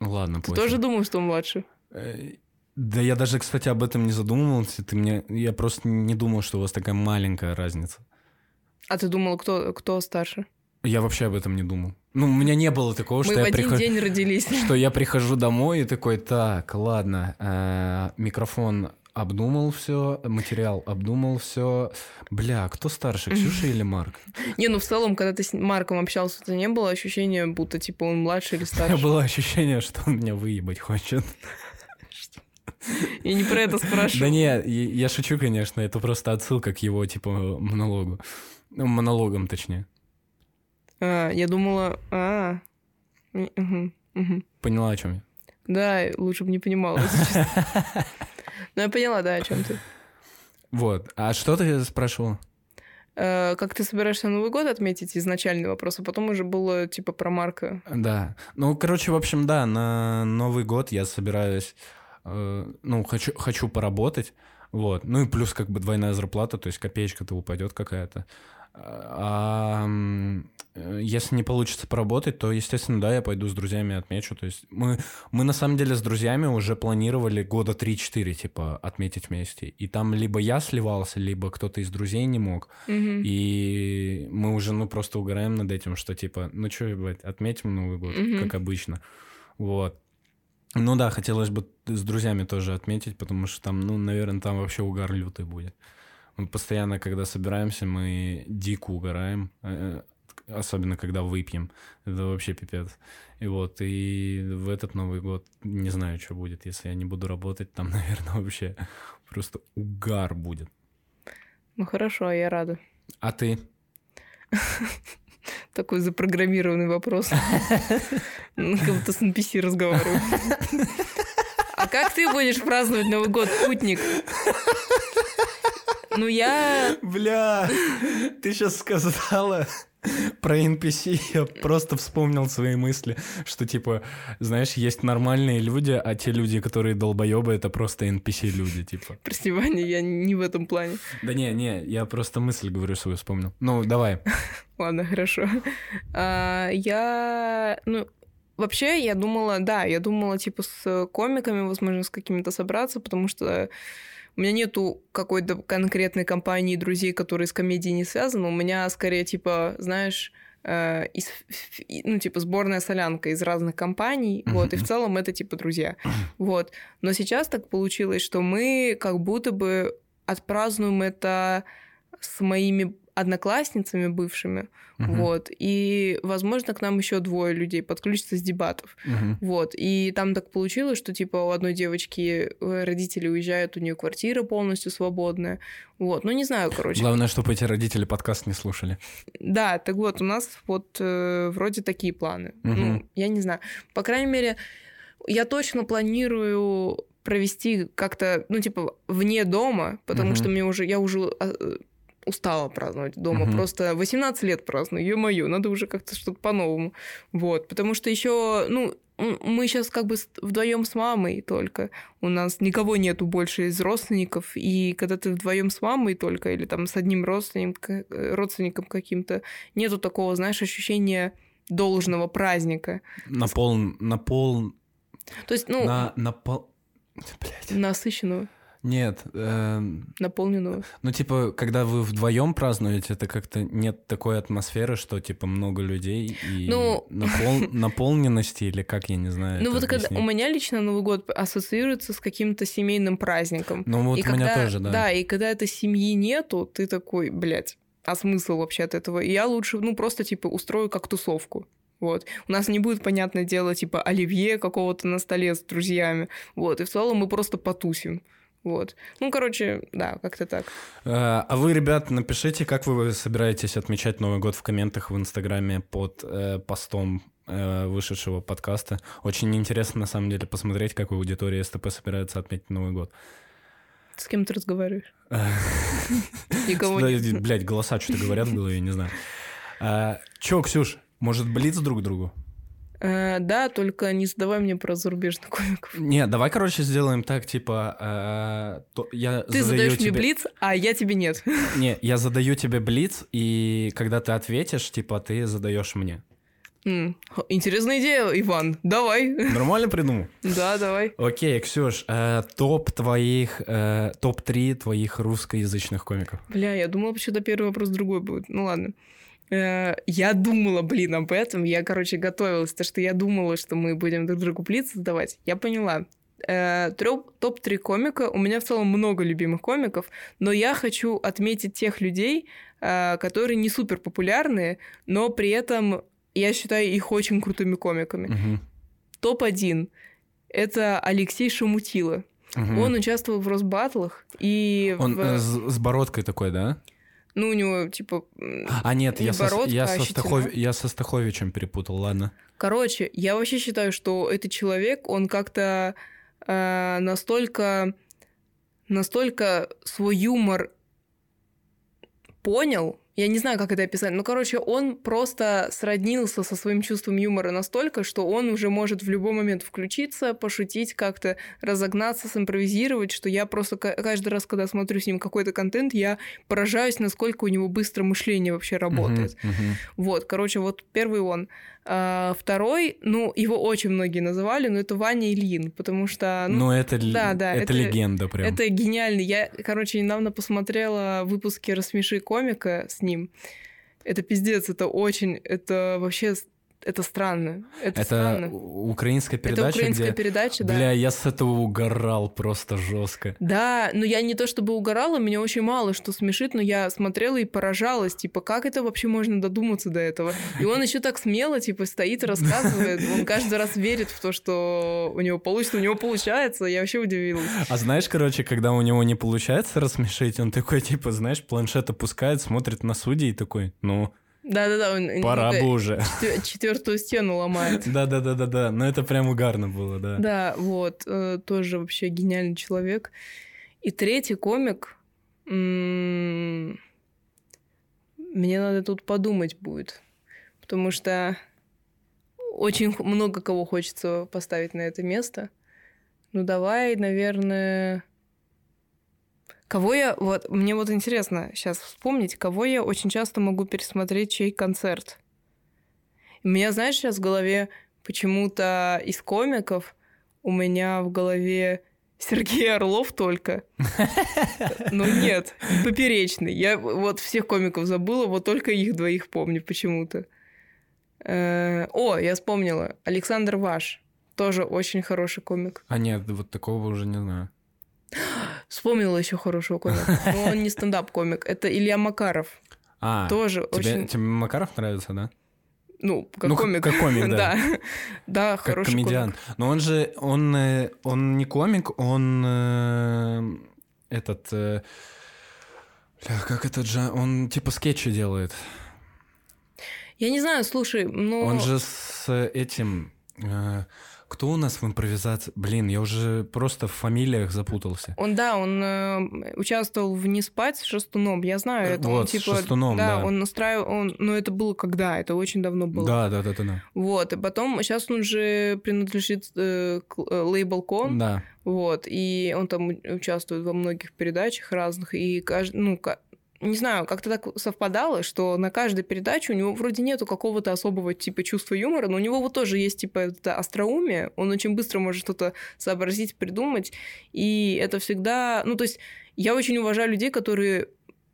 Ладно, Ты пофиг. тоже думал, что он младше? Э, Да я даже, кстати, об этом не задумывался. Ты мне... Я просто не думал, что у вас такая маленькая разница. А ты думал, кто, кто старше? Я вообще об этом не думал. Ну, у меня не было такого, Мы что в я, один прихожу... день родились. что я прихожу домой и такой, так, ладно, э, микрофон обдумал все, материал обдумал все. Бля, кто старше, Ксюша или Марк? Не, ну в целом, когда ты с Марком общался, тебя не было ощущения, будто типа он младше или (laughs) У меня старше? было ощущение, что он меня выебать хочет. Я не про это (laughs) спрашиваю. Да не, я, я шучу, конечно, это просто отсылка к его, типа, монологу. Ну, монологам, точнее. А, я думала, а, мгм, мгм. Поняла, о чем я? да, лучше бы не понимала. (laughs) Ну, я поняла, да, о чем ты. Вот. А что ты спрашивал? Э, Как ты собираешься Новый год отметить? Изначальный вопрос, а потом уже было типа про Марка. Да. Ну, короче, в общем, да, на Новый год я собираюсь, э, ну, хочу, хочу поработать, вот. Ну и плюс как бы двойная зарплата, то есть копеечка-то упадет какая-то. А если не получится поработать, то, естественно, да, я пойду с друзьями отмечу. То есть мы, мы на самом деле с друзьями уже планировали года 3-4, типа, отметить вместе. И там либо я сливался, либо кто-то из друзей не мог. Мгм. И мы уже, ну, просто угораем над этим, что типа, ну что, блядь, отметим Новый год, Мгм. как обычно. Вот. Ну да, хотелось бы с друзьями тоже отметить, потому что там, ну, наверное, там вообще угар лютый будет. Мы постоянно, когда собираемся, мы дико угораем, э, особенно когда выпьем. Это вообще пипец. И вот, и в этот Новый год не знаю, что будет, если я не буду работать, там, (laughs) наверное, вообще просто угар будет. Ну хорошо, я рада. А ты? (laughs) Такой запрограммированный вопрос. Ну, Как будто с NPC разговариваю. А как ты будешь праздновать Новый год, путник? Ну, я... Бля, ты сейчас сказала (laughs) про NPC, я просто вспомнил свои мысли, что типа, знаешь, есть нормальные люди, а те люди, которые долбоебы, это просто NPC-люди, типа. Прости, Ваня, я не в этом плане. Да не, не, я просто мысль, говорю, свою вспомнил. Ну, давай. (laughs) Ладно, хорошо. А, я, ну, вообще, я думала, да, я думала, типа, с комиками, возможно, с какими-то собраться, потому что у меня нету какой-то конкретной компании друзей, которые с комедией не связаны. У меня скорее, типа, знаешь, э, из, ну, типа, сборная солянка из разных компаний, вот, и в целом это, типа, друзья, вот. Но сейчас так получилось, что мы как будто бы отпразднуем это с моими одноклассницами бывшими, uh-huh. вот, и, возможно, к нам еще двое людей подключатся с дебатов, uh-huh. вот, и там так получилось, что, типа, у одной девочки э, родители уезжают, у нее квартира полностью свободная, вот, ну, не знаю, короче. Главное, чтобы эти родители подкаст не слушали. Да, так вот, у нас вот э, вроде такие планы, uh-huh. ну, я не знаю, по крайней мере, я точно планирую провести как-то, ну, типа, вне дома, потому uh-huh. что мне уже, я уже а, устала праздновать дома. Угу. Просто 18 лет праздную, ё-моё, надо уже как-то что-то по-новому. Вот, потому что еще, ну, мы сейчас как бы вдвоем с мамой только. У нас никого нету больше из родственников. И когда ты вдвоем с мамой только, или там с одним родственником, родственником каким-то, нету такого, знаешь, ощущения должного праздника. На пол... На пол... То есть, ну... На, на пол... Блядь. Насыщенного. Нет. Э, Наполненную. Ну, типа, когда вы вдвоем празднуете, это как-то нет такой атмосферы, что, типа, много людей и ну... (laughs) напол... наполненности, или как, я не знаю. Ну, вот когда у меня лично Новый год ассоциируется с каким-то семейным праздником. Ну, вот и у когда... меня тоже, да. Да, и когда этой семьи нету, ты такой, блядь, а смысл вообще от этого? И я лучше, ну, просто, типа, устрою как тусовку. Вот. У нас не будет, понятное дело, типа оливье какого-то на столе с друзьями. Вот. И в целом мы просто потусим. Вот. Ну, короче, да, как-то так. А, а вы, ребят, напишите, как вы собираетесь отмечать Новый год в комментах в Инстаграме под э, постом э, вышедшего подкаста. Очень интересно, на самом деле, посмотреть, как аудитория СТП собирается отметить Новый год. С кем ты разговариваешь? (laughs) Никого нет. Блядь, голоса что-то говорят было, я не знаю. А, чё, Ксюш, может, блиц друг другу? Э, да, только не задавай мне про зарубежных комиков. Не, давай, короче, сделаем так, типа, э, то я Ты задаешь тебе... мне блиц, а я тебе нет. Не, я задаю тебе блиц, и когда ты ответишь, типа, ты задаешь мне. Интересная идея, Иван. Давай. Нормально придумал? Да, давай. Окей, Ксюш, э, топ твоих, э, топ-3 твоих русскоязычных комиков. Бля, я думала, почему-то первый вопрос другой будет. Ну ладно. Э, я думала, блин, об этом. Я, короче, готовилась, то что я думала, что мы будем друг другу плицы сдавать. Я поняла. Э, топ-3 комика. У меня в целом много любимых комиков, но я хочу отметить тех людей, э, которые не супер популярные, но при этом я считаю их очень крутыми комиками. Угу. Топ-1 это Алексей Шамутила. Угу. Он участвовал в Росбатлах и... Он в... с бородкой такой, да? Ну, у него, типа... А, нет, я, бородка, со, я, со Стахов... я со Стаховичем перепутал, ладно. Короче, я вообще считаю, что этот человек, он как-то э, настолько... Настолько свой юмор понял, я не знаю, как это описать. Но, короче, он просто сроднился со своим чувством юмора настолько, что он уже может в любой момент включиться, пошутить, как-то разогнаться, симпровизировать, что я просто каждый раз, когда смотрю с ним какой-то контент, я поражаюсь, насколько у него быстро мышление вообще работает. Uh-huh, uh-huh. Вот, короче, вот первый он. А, второй, ну, его очень многие называли, но это Ваня Ильин, потому что... Ну, ну это, да, да, это, это легенда прям. Это гениальный. Я, короче, недавно посмотрела выпуски «Рассмеши комика» с ним. Это пиздец, это очень... Это вообще это странно. Это, это странно. украинская передача. Это украинская где... передача, да. Бля, я с этого угорал просто жестко. Да, но я не то чтобы угорала, меня очень мало что смешит, но я смотрела и поражалась, типа, как это вообще можно додуматься до этого? И он еще так смело, типа, стоит и рассказывает. Он каждый раз верит в то, что у него получится, у него получается. Я вообще удивилась. А знаешь, короче, когда у него не получается рассмешить, он такой, типа, знаешь, планшет опускает, смотрит на судей и такой, ну, да-да-да. Он Пора бы уже. Четвертую стену ломает. Да-да-да-да-да. Но это прям угарно было, да. Да, вот. Э, тоже вообще гениальный человек. И третий комик... Мне надо тут подумать будет. Потому что очень много кого хочется поставить на это место. Ну, давай, наверное... Кого я... Вот, мне вот интересно сейчас вспомнить, кого я очень часто могу пересмотреть, чей концерт. У меня, знаешь, сейчас в голове почему-то из комиков у меня в голове Сергей Орлов только. (laughs) Ну нет, Поперечный. Я вот всех комиков забыла, вот только их двоих помню почему-то. Э, О, я вспомнила. Александр Ваш. Тоже очень хороший комик. А нет, вот такого уже не знаю. (gasps) Вспомнила еще хорошего комика. (laughs) Но он не стендап-комик. Это Илья Макаров. А, Тоже тебе, очень... тебе Макаров нравится, да? Ну, как Ну, комик. как комик, да. (laughs) да. Да, Как хороший комедиант. Но он же, он, э, он не комик, он э, этот... э, Бля, как этот же... Он типа скетчи делает. Я не знаю, слушай, ну... Он же с этим... э, кто у нас в импровизации? Блин, я уже просто в фамилиях запутался. Он, да, он э, участвовал в «Не спать» с Шестуном. Я знаю это. вот, он, типа, Шестуном, да. он настраивал... Он, но это было когда? Это очень давно было. Да, да, да, да, да. Вот, и потом, сейчас он же принадлежит э, к э, лейбл Кон, Да. вот, и он там участвует во многих передачах разных, и каждый, ну, не знаю, как-то так совпадало, что на каждой передаче у него вроде нету какого-то особого типа чувства юмора, но у него вот тоже есть типа это остроумие, он очень быстро может что-то сообразить, придумать, и это всегда, ну то есть я очень уважаю людей, которые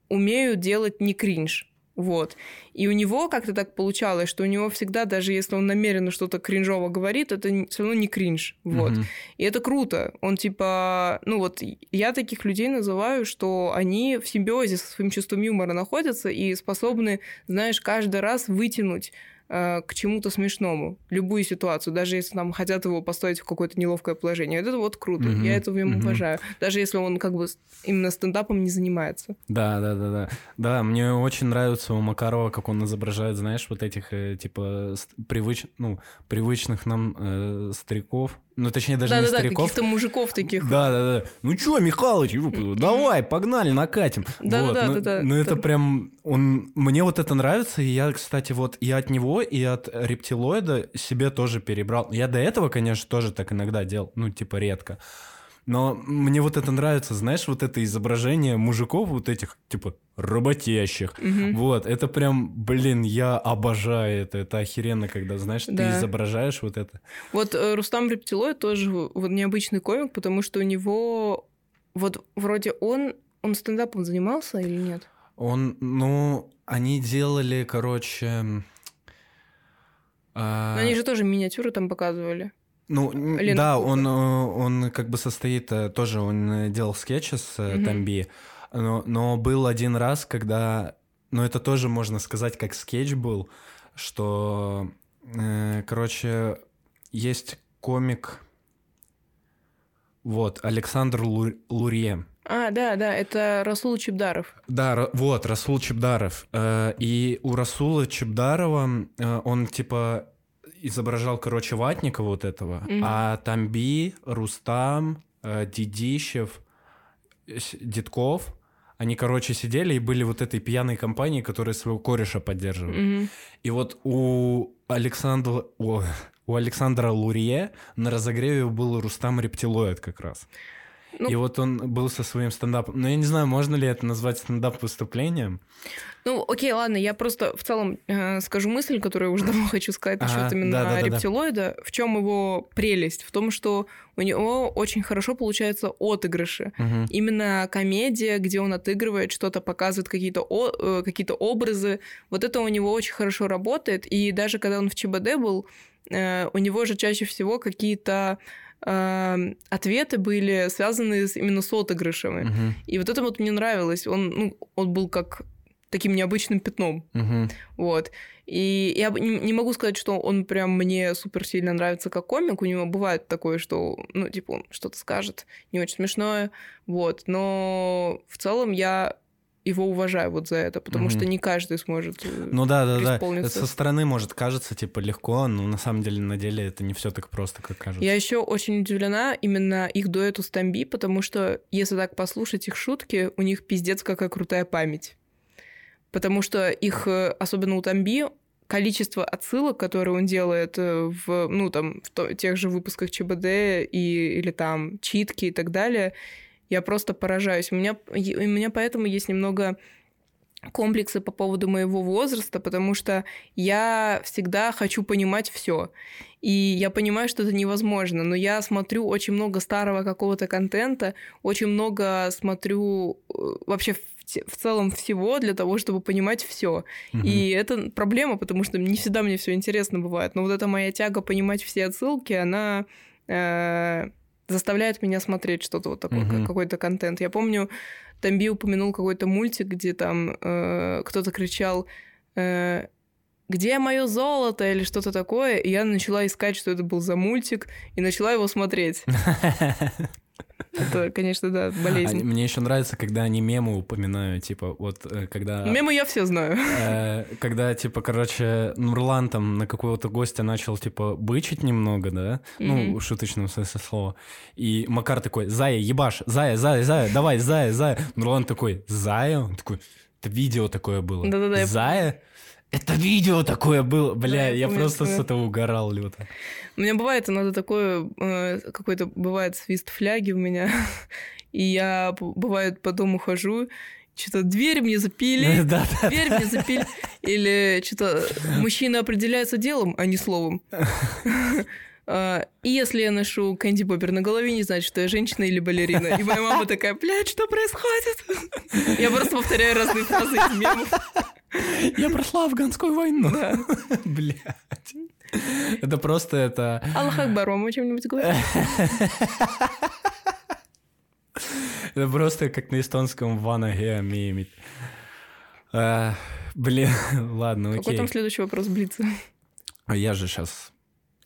умеют делать не кринж, вот. И у него как-то так получалось, что у него всегда, даже если он намеренно что-то кринжово говорит, это все равно не кринж, вот. Мгм. И это круто. Он типа, ну вот я таких людей называю, что они в симбиозе со своим чувством юмора находятся и способны, знаешь, каждый раз вытянуть э, к чему-то смешному любую ситуацию, даже если там хотят его поставить в какое-то неловкое положение. Это вот круто. Мгм, Я это в нем мгм. уважаю. Даже если он как бы именно стендапом не занимается. Да, да, да, да. Да, мне очень нравится у Макарова, как он изображает, знаешь, вот этих, э, типа, привыч... ну, привычных нам э, стариков. Ну, точнее, даже не Да-да-да, стариков. каких-то мужиков таких. Да, да, да. Ну чё, Михалыч, (clears throat) давай, погнали, накатим. Вот, ну- да-да, Ну, это да. прям, он, мне вот это нравится, и я, кстати, вот и от него, и от рептилоида себе тоже перебрал. Я до этого, конечно, тоже так иногда делал, ну, типа, редко. Но мне вот это нравится, знаешь, вот это изображение мужиков вот этих, типа, работящих. Мгм. Вот, это прям, блин, я обожаю это. Это охеренно, когда, знаешь, ты Да. изображаешь вот это. Вот э, Рустам Рептилой тоже вот необычный комик, потому что у него вот вроде он он стендапом занимался или нет? Он, ну, они делали, короче... а, Но они же тоже миниатюры там показывали. Ну, Лена да, он, э, он как бы состоит, э, тоже он э, делал скетчи с Мгм. Тамби, но, но был один раз, когда, ну, это тоже можно сказать, как скетч был, что, э, короче, есть комик, вот, Александр Лу- Лурье, А, да, да, это Расул Чебдаров. Да, вот, Расул Чебдаров. И у Расула Чебдарова он типа изображал, короче, ватника вот этого, Мгм. а Тамби, Рустам, э, Дидищев, с- Дедков, они, короче, сидели и были вот этой пьяной компанией, которая своего кореша поддерживает. Мгм. И вот у Александра, о, у Александра Лурье на разогреве был Рустам Рептилоид как раз. Ну- и вот он был со своим стендапом. Но я не знаю, можно ли это назвать стендап-выступлением. Ну, окей, ладно, я просто в целом э, скажу мысль, которую я уже (laughs) давно хочу сказать Ага, насчет именно да-да-да-да. рептилоида. В чем его прелесть? В том, что у него очень хорошо получаются отыгрыши. Мгм. Именно комедия, где он отыгрывает что-то, показывает какие-то о- э, какие-то образы. Вот это у него очень хорошо работает. И даже когда он в ЧБД был, э, у него же чаще всего какие-то ответы были связаны с- именно с отыгрышами. Мгм. И вот это вот мне нравилось. Он, ну, он был как таким необычным пятном. Мгм. Вот. И я не могу сказать, что он прям мне супер сильно нравится как комик. У него бывает такое, что, ну, типа, он что-то скажет не очень смешное. Вот. Но в целом я его уважаю вот за это, потому Мгм. что не каждый сможет. э, Ну да, да, да. со стороны может кажется типа легко, но на самом деле на деле это не все так просто, как кажется. Я еще очень удивлена именно их дуэту с Тамби, потому что, если так послушать их шутки, у них пиздец какая крутая память. Потому что их, э, особенно у Тамби, количество отсылок, которые он делает э, в, ну, там, в тех же выпусках ЧБД и, или там читки и так далее, я просто поражаюсь. У меня, у меня поэтому есть немного комплексы по поводу моего возраста, потому что я всегда хочу понимать все. И я понимаю, что это невозможно, но я смотрю очень много старого какого-то контента, очень много смотрю э, вообще в целом всего для того, чтобы понимать все. Угу. И это проблема, потому что не всегда мне все интересно бывает. Но вот эта моя тяга понимать все отсылки, она э, заставляет меня смотреть что-то вот такое, угу. какой-то контент. Я помню, Тамби упомянул какой-то мультик, где там э, кто-то кричал э, где мое золото или что-то такое. И я начала искать, что это был за мультик, и начала его смотреть. (laughs) Это, конечно, да, болезнь. Мне еще нравится, когда они мемы упоминают, типа, вот э, когда... Мемы я все знаю. Э, когда, типа, короче, Нурлан там на какого-то гостя начал, типа, бычить немного, да? Ну, в шуточном смысле слова. И Макар такой, Зая, ебаш, Зая, Зая, Зая, давай, Зая, Зая. Нурлан такой, Зая? Он такой, это видео такое было. Да-да-да. Зая? Это видео такое было, бля, да, я, я просто с этого угорал люто. У меня бывает иногда такое, э, какой-то бывает свист фляги у меня, (laughs) и я, бывает, по дому хожу, что-то дверь мне запили, (laughs) да, да, дверь мне запили, или что-то мужчина определяется делом, а не словом. (laughs) А, и если я ношу Кэнди Бобер на голове, не значит, что я женщина или балерина. И моя мама такая, блядь, что происходит? Я просто повторяю разные фразы из мемов. Я прошла афганскую войну. Да. (laughs) Блядь. Это просто это... Аллах Акбар, вам о чем-нибудь говорит? Это просто как на эстонском ванаге мимит. А, блин, (laughs) ладно, окей. Какой там следующий вопрос Блица? А я же сейчас...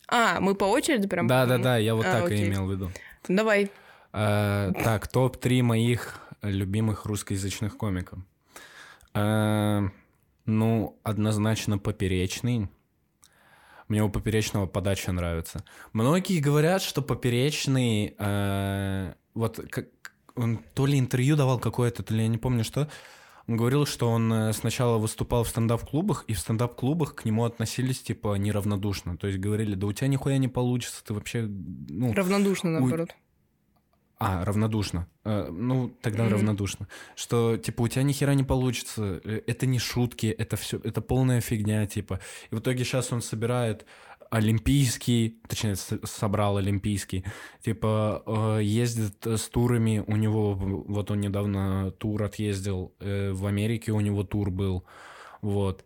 А, мы по очереди прям? Да-да-да, я вот а, так окей. и имел в виду. Давай. А, так, топ-3 моих любимых русскоязычных комиков. Ну, однозначно поперечный. Мне у поперечного подача нравится. Многие говорят, что поперечный, э, вот как он то ли интервью давал какое-то, то ли я не помню что. Он говорил, что он э, сначала выступал в стендап-клубах, и в стендап-клубах к нему относились, типа, неравнодушно. То есть говорили, да у тебя нихуя не получится, ты вообще... Ну, Равнодушно, наоборот. У... А, равнодушно. Э, ну, тогда mm-hmm. равнодушно. Что, типа, у тебя ни хера не получится. Э, это не шутки, это все, это полная фигня, типа. И в итоге сейчас он собирает олимпийский, точнее, собрал олимпийский, типа, э, ездит с турами, у него, вот он недавно тур отъездил, в Америке у него тур был, вот.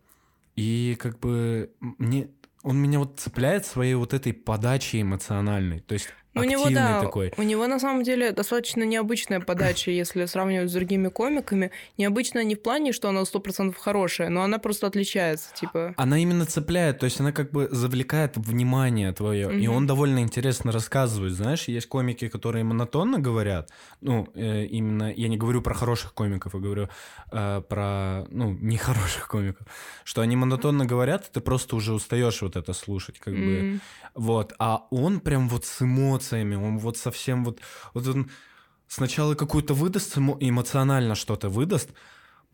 И как бы мне, он меня вот цепляет своей вот этой подачей эмоциональной. То есть у него, да, такой. У него на самом деле достаточно необычная подача, (laughs) если сравнивать с другими комиками. Необычная не в плане, что она сто процентов хорошая, но она просто отличается, типа. Она именно цепляет, то есть она как бы завлекает внимание твое, угу. и он довольно интересно рассказывает. Знаешь, есть комики, которые монотонно говорят. Ну, э, именно я не говорю про хороших комиков, я говорю э, про ну нехороших комиков, что они монотонно говорят, и ты просто уже устаешь вот это слушать, как mm. бы. Вот, а он прям вот с эмоциями, он вот совсем вот, вот он сначала какую-то выдаст, эмоционально что-то выдаст,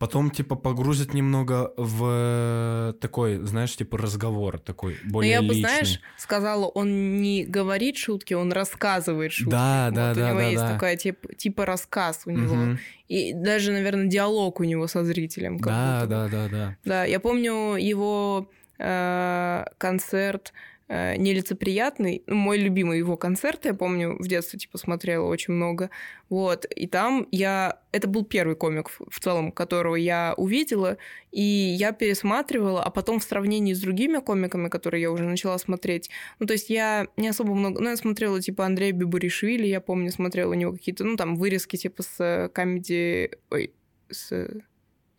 потом типа погрузит немного в такой, знаешь, типа разговор такой более Но я бы, личный. знаешь, сказала, он не говорит шутки, он рассказывает шутки. Да, вот, да, у да. У него да, есть да. такая типа, типа рассказ у него. Угу. И даже, наверное, диалог у него со зрителем. Да, да, да, да. Да, я помню его э, концерт э, нелицеприятный. Мой любимый его концерт, я помню, в детстве типа смотрела очень много. Вот. И там я... Это был первый комик в целом, которого я увидела, и я пересматривала, а потом в сравнении с другими комиками, которые я уже начала смотреть, ну, то есть я не особо много... Ну, я смотрела, типа, Андрея Бибуришвили, я помню, смотрела у него какие-то, ну, там, вырезки, типа, с комедии... Ой, с...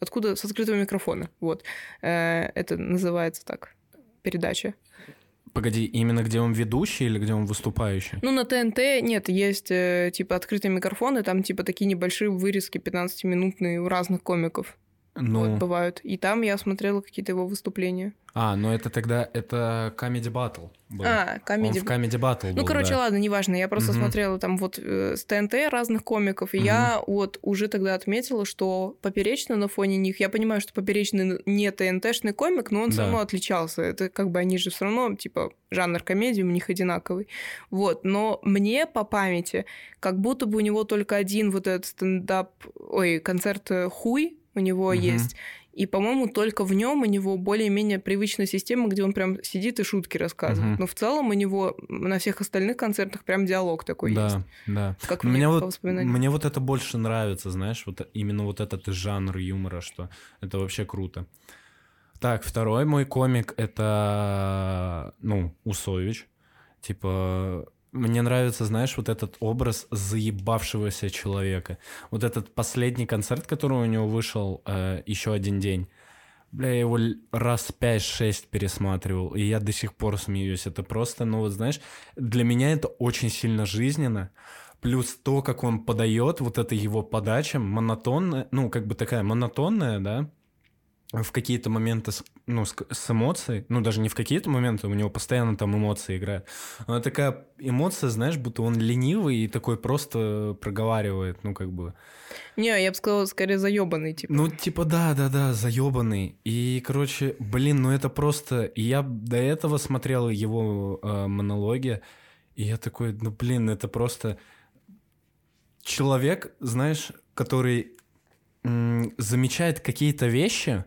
Откуда? С открытого микрофона. Вот. Э, это называется так передача. Погоди, именно где он ведущий или где он выступающий? Ну, на ТНТ нет, есть э, типа открытые микрофоны, там типа такие небольшие вырезки 15-минутные у разных комиков. Ну... Вот, бывают. И там я смотрела какие-то его выступления. А, ну это тогда это Comedy Battle был. А, Comedy... Он в Comedy Battle Ну, был, короче, да. ладно, неважно. Я просто угу. смотрела там вот э, с ТНТ разных комиков, и угу. я вот уже тогда отметила, что Поперечный на фоне них... Я понимаю, что Поперечный не ТНТшный комик, но он да. все равно отличался. Это как бы они же все равно, типа, жанр комедии у них одинаковый. Вот. Но мне по памяти, как будто бы у него только один вот этот стендап... Ой, концерт э, «Хуй», у него угу. есть. И, по-моему, только в нем у него более-менее привычная система, где он прям сидит и шутки рассказывает. Мгм. Но в целом у него на всех остальных концертах прям диалог такой да, есть. да. Как Но мне вот, мне вот это больше нравится, знаешь, вот именно вот этот жанр юмора, что это вообще круто. Так, второй мой комик это, ну, Усович. Типа, мне нравится, знаешь, вот этот образ заебавшегося человека. Вот этот последний концерт, который у него вышел э, еще один день. Бля, я его раз 5-6 пересматривал, и я до сих пор смеюсь. Это просто, ну вот знаешь, для меня это очень сильно жизненно. Плюс то, как он подает, вот это его подача, монотонная, ну, как бы такая монотонная, да, в какие-то моменты ну, с, с эмоцией, ну, даже не в какие-то моменты, у него постоянно там эмоции играют. Она такая эмоция, знаешь, будто он ленивый и такой просто проговаривает, ну, как бы... Не, я бы сказала, скорее заебанный, типа. Ну, типа, да, да, да, заебанный. И, короче, блин, ну это просто... И я до этого смотрел его э, монологи, и я такой, ну, блин, это просто... Человек, знаешь, который замечает какие-то вещи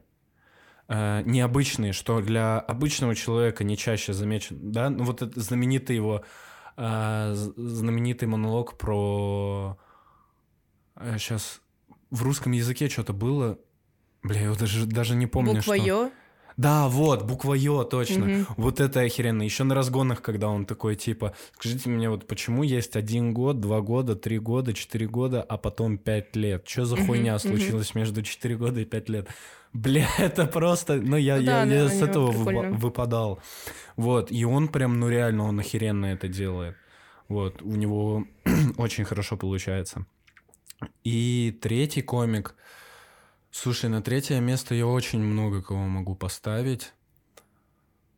необычные, что для обычного человека не чаще замечен, да? Ну, вот это знаменитый его... э, знаменитый монолог про... Сейчас в русском языке что-то было. Бля, я его даже, даже не помню, Буква что... Ё. Да, вот, буква Ё, точно. Мгм. Вот это охеренно. Еще на разгонах, когда он такой, типа, скажите мне, вот почему есть один год, два года, три года, четыре года, а потом пять лет? Что за хуйня мгм. случилась между четыре года и пять лет? Бля, (laughs) это просто... Ну, я, Ну я, да, я да, с этого прикольно. выпадал. Вот, и он прям, ну, реально, он охеренно это делает. Вот, у него (clears throat) очень хорошо получается. И третий комик... Слушай, на третье место я очень много кого могу поставить.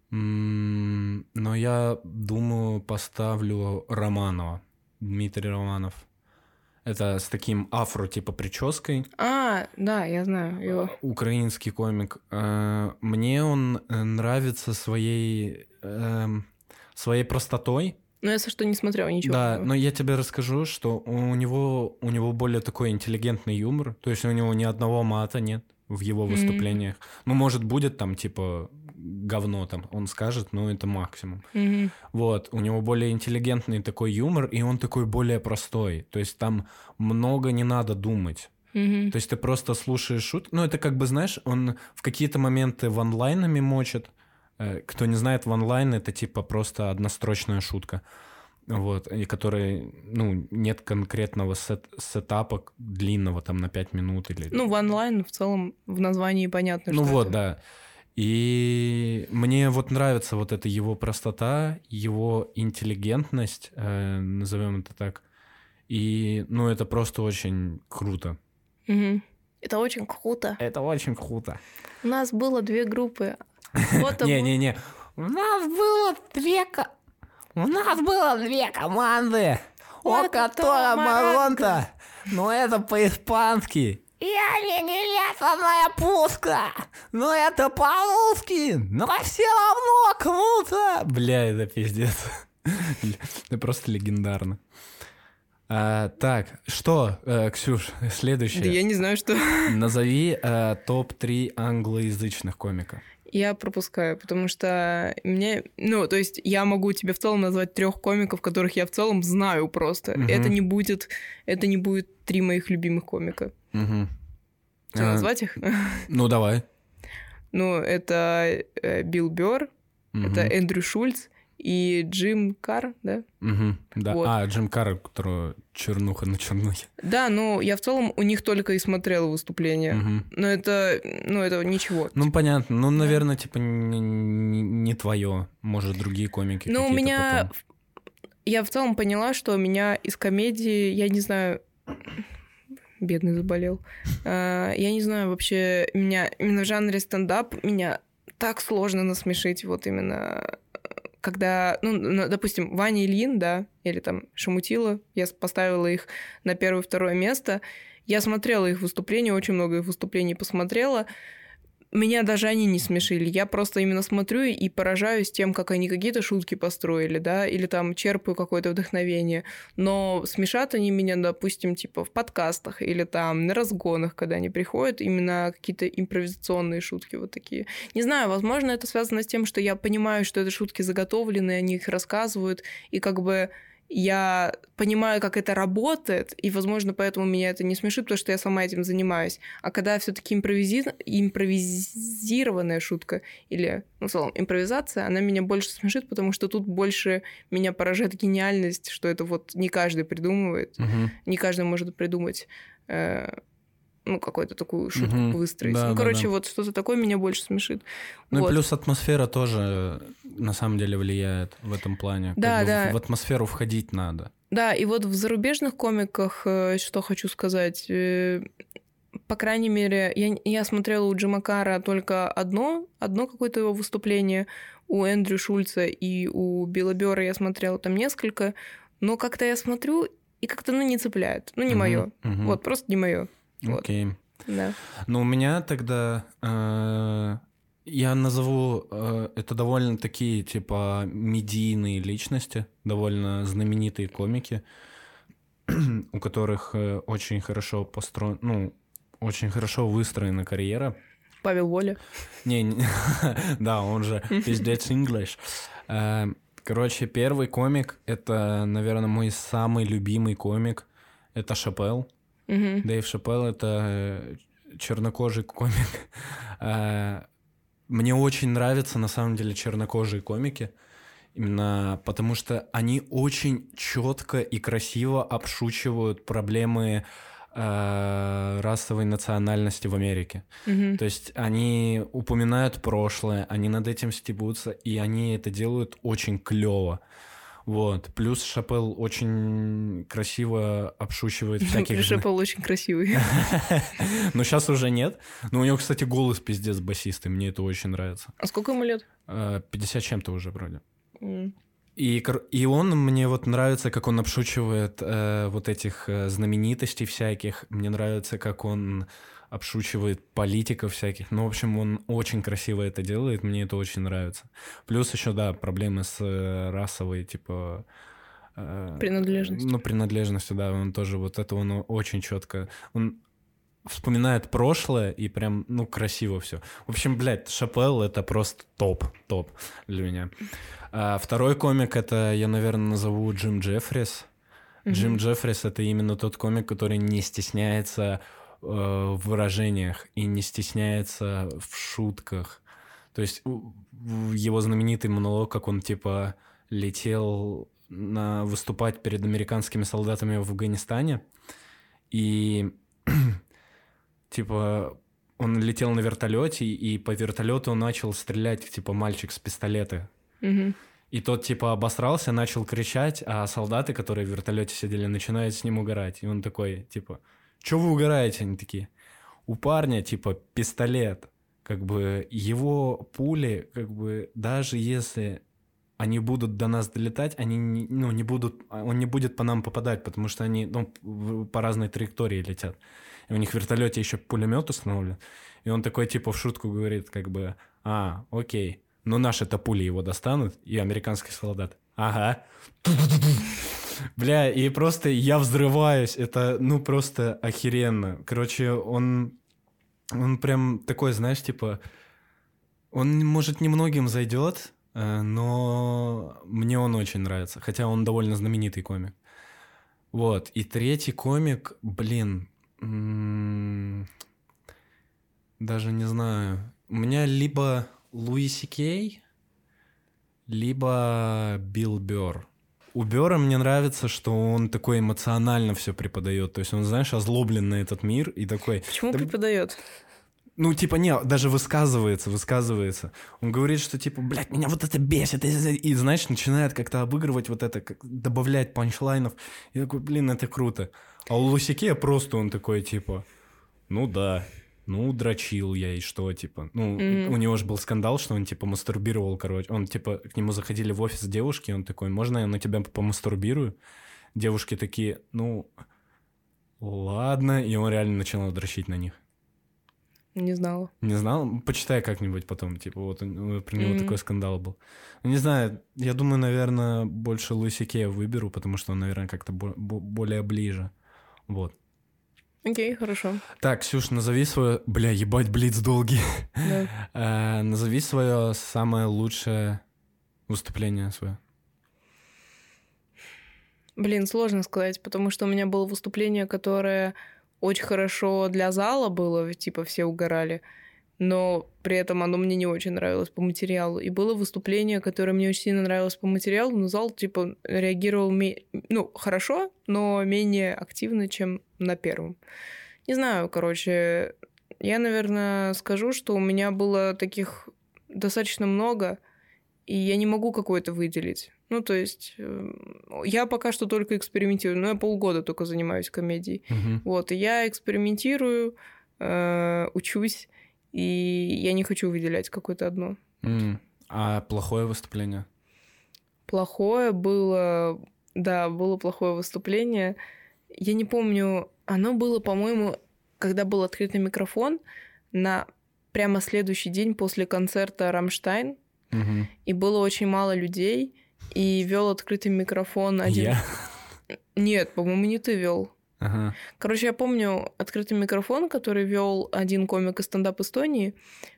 Но я думаю, поставлю Романова. Дмитрий Романов. Это с таким афро типа прической. А, да, я знаю его. Украинский комик. Э, Мне он э, нравится своей эм, своей простотой. Ну, если что, не смотрел ничего. Да, но я тебе расскажу, что у него, у него более такой интеллигентный юмор. То есть у него ни одного мата нет в его выступлениях. Ну, может, будет там, типа, говно там, он скажет, но это максимум. Мгм. Вот, у него более интеллигентный такой юмор, и он такой более простой. То есть там много не надо думать. Мгм. То есть ты просто слушаешь шут. Ну, это как бы, знаешь, он в какие-то моменты ванлайнами мочит. Э, Кто не знает, ванлайн — это типа просто однострочная шутка. Вот, и которой, ну, нет конкретного сет- сетапа длинного, там, на 5 минут или... Ну, в онлайн в целом в названии понятно, Ну вот, это. да. И мне вот нравится вот эта его простота, его интеллигентность, э, назовем это так. И, ну, это просто очень круто. Мгм. Это очень круто. Это очень круто. У нас было две группы. Не-не-не. У нас было две... У нас было две команды, которой Маранка. Маронта, но это по-испански. Я вегетатная пуска, но это по-русски, но все равно круто. Бля, это пиздец. (laughs) Это просто легендарно. А, так, что, э, Ксюш, следующее. Да я не знаю, что. Назови э, топ-3 англоязычных комика. Я пропускаю, потому что мне... Ну, то есть я могу тебе в целом назвать трех комиков, которых я в целом знаю просто. Мгм. Это не будет... Это не будет три моих любимых комика. Мгм. Что, А, назвать их? (laughs) Ну, давай. Ну, это э, Билл Бёрр, это Мгм. Эндрю Шульц и Джим Карр, да? Мгм, Да. Вот. А, Джим Карр, у которого чернуха на чернухе. Да, ну, я в целом у них только и смотрела выступления. Мгм. Но это, ну, это ничего. Ну, понятно. Ну, наверное, типа, не, не- твое. Может, другие комики Ну, у меня... потом. Я в целом поняла, что меня из комедии, я не знаю... (clears throat) Бедный заболел. А, Я не знаю, вообще, меня именно в жанре стендап меня так сложно насмешить, вот именно когда, ну, допустим, Ваня Ильин, да, или там Шамутила, я поставила их на первое-второе место. Я смотрела их выступления, очень много их выступлений посмотрела. Меня даже они не смешили. Я просто именно смотрю и поражаюсь тем, как они какие-то шутки построили, да, или там черпаю какое-то вдохновение. Но смешат они меня, допустим, типа в подкастах или там на разгонах, когда они приходят, именно какие-то импровизационные шутки вот такие. Не знаю, возможно, это связано с тем, что я понимаю, что это шутки заготовлены, они их рассказывают, и как бы я понимаю, как это работает, и, возможно, поэтому меня это не смешит, потому что я сама этим занимаюсь. А когда все-таки импровизи... импровизированная шутка или, ну, в целом, импровизация, она меня больше смешит, потому что тут больше меня поражает гениальность, что это вот не каждый придумывает, Мгм. не каждый может придумать э, ну, какую-то такую шутку Мгм. выстроить. Да, ну, да, короче, да. вот что-то такое меня больше смешит. Ну Вот. и плюс атмосфера тоже на самом деле влияет в этом плане. Как Да, в- да. В, атмосферу входить надо. Да, и вот в зарубежных комиках, э, что хочу сказать, э, по крайней мере, я, я смотрела у Джима Кара только одно, одно какое-то его выступление, у Эндрю Шульца и у Билла Бёрра я смотрела там несколько, но как-то я смотрю, и как-то, ну, не цепляет. Ну, не Мгм, мое. мгм. Вот, просто не мое. Вот. Окей. Да. Ну, у меня тогда... э, я назову... э, это довольно такие, типа, медийные личности, довольно знаменитые комики, (clears throat) у которых э, очень хорошо построен... Ну, очень хорошо выстроена карьера. Павел Воля. Не, не- (laughs) да, он же (laughs) пиздец English. Э, Короче, первый комик — это, наверное, мой самый любимый комик. Это Шапел. Мгм. Дэйв Шапел — это э, чернокожий комик. Э, (laughs) Мне очень нравятся, на самом деле, чернокожие комики. Именно потому что они очень четко и красиво обшучивают проблемы э, расовой национальности в Америке. Мгм. То есть они упоминают прошлое, они над этим стебутся, и они это делают очень клево. Вот. Плюс Шапел очень красиво обшучивает (laughs) всяких... Шепел очень красивый. (laughs) Но сейчас уже нет. Но у него, кстати, голос пиздец басистый, мне это очень нравится. А сколько ему лет? Э, 50 чем-то уже вроде. И, и он мне вот нравится, как он обшучивает э, вот этих э, знаменитостей всяких. Мне нравится, как он обшучивает политиков всяких. Ну, в общем, он очень красиво это делает, мне это очень нравится. Плюс еще, да, проблемы с э, расовой, типа... э, Принадлежностью. Ну, принадлежностью, да, он тоже вот это он очень четко... Он вспоминает прошлое и прям, ну, красиво все. В общем, блядь, Шапел — это просто топ, топ для меня. А второй комик — это, я, наверное, назову Джим Джеффрис. Джим Мгм. Джеффрис — это именно тот комик, который не стесняется в выражениях и не стесняется в шутках. То есть его знаменитый монолог, как он, типа, летел на выступать перед американскими солдатами в Афганистане, и (clears throat) типа он летел на вертолете, и по вертолету начал стрелять, типа, мальчик с пистолета. Мгм. И тот, типа, обосрался, начал кричать, а солдаты, которые в вертолете сидели, начинают с ним угорать. И он такой, типа, что вы угораете? Они такие, у парня, типа, пистолет. Как бы его пули, как бы, даже если они будут до нас долетать, они не, ну, не будут, он не будет по нам попадать, потому что они ну, по разной траектории летят. И у них в вертолете еще пулемет установлен. И он такой, типа, в шутку говорит, как бы, а, окей, но наши-то пули его достанут, и американский солдат. Ага. Бля, и просто я взрываюсь. Это, ну, просто охеренно. Короче, он... Он прям такой, знаешь, типа... Он, может, немногим зайдет, э, но мне он очень нравится. Хотя он довольно знаменитый комик. Вот. И третий комик, блин... Даже не знаю. У меня либо Луи Кей, либо Билл Бёрр. У Бёрра мне нравится, что он такой эмоционально все преподает. То есть он, знаешь, озлоблен на этот мир и такой... Почему Да- преподает? Ну, типа, не, даже высказывается, высказывается. Он говорит, что, типа, блядь, меня вот это бесит. И, знаешь, начинает как-то обыгрывать вот это, как, добавлять панчлайнов. И такой, блин, это круто. А у Лусикея просто он такой, типа, ну да, ну, дрочил я, и что, типа. Ну, Мгм. у него же был скандал, что он, типа, мастурбировал, короче. Он, типа, к нему заходили в офис девушки, он такой, можно я на тебя помастурбирую? Девушки такие, ну, ладно. И он реально начинал дрочить на них. Не знала. Не знал? Почитай как-нибудь потом, типа, вот про него Мгм. такой скандал был. Ну, Не знаю, я думаю, наверное, больше Луиси Кея выберу, потому что он, наверное, как-то бо- более ближе. Вот. Окей, хорошо. Так, Ксюш, назови свое... Бля, ебать, блиц долгий. Да. (laughs) Э, Назови свое самое лучшее выступление свое. Блин, сложно сказать, потому что у меня было выступление, которое очень хорошо для зала было, типа все угорали, но при этом оно мне не очень нравилось по материалу. И было выступление, которое мне очень сильно нравилось по материалу, но зал, типа, реагировал, ме- ну, хорошо, но менее активно, чем на первом. Не знаю, короче, я, наверное, скажу, что у меня было таких достаточно много, и я не могу какое-то выделить. Ну, то есть, э, я пока что только экспериментирую, но я полгода только занимаюсь комедией. Мгм. Вот, и я экспериментирую, э, учусь, и я не хочу выделять какое-то одно. М, А плохое выступление? Плохое было, да, было плохое выступление. Я не помню, оно было, по-моему, когда был открытый микрофон на прямо следующий день после концерта «Рамштайн», Мгм. и было очень мало людей, и вел открытый микрофон один... Я? Нет, по-моему, не ты вел. Ага. Короче, я помню открытый микрофон, который вел один комик из стендап Эстонии.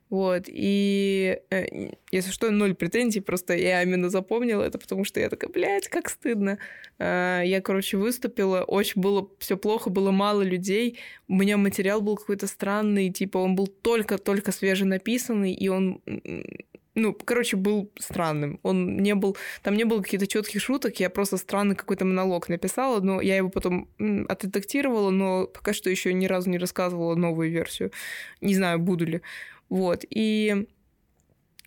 Вот, и э, если что, ноль претензий, просто я именно запомнила это, потому что я такая, блядь, как стыдно. А, я, короче, выступила, очень было все плохо, было мало людей, у меня материал был какой-то странный, типа он был только-только свеженаписанный, и он, ну, короче, был странным. Он не был, там не было каких-то четких шуток, я просто странный какой-то монолог написала, но я его потом отредактировала, но пока что еще ни разу не рассказывала новую версию. Не знаю, буду ли. Вот, и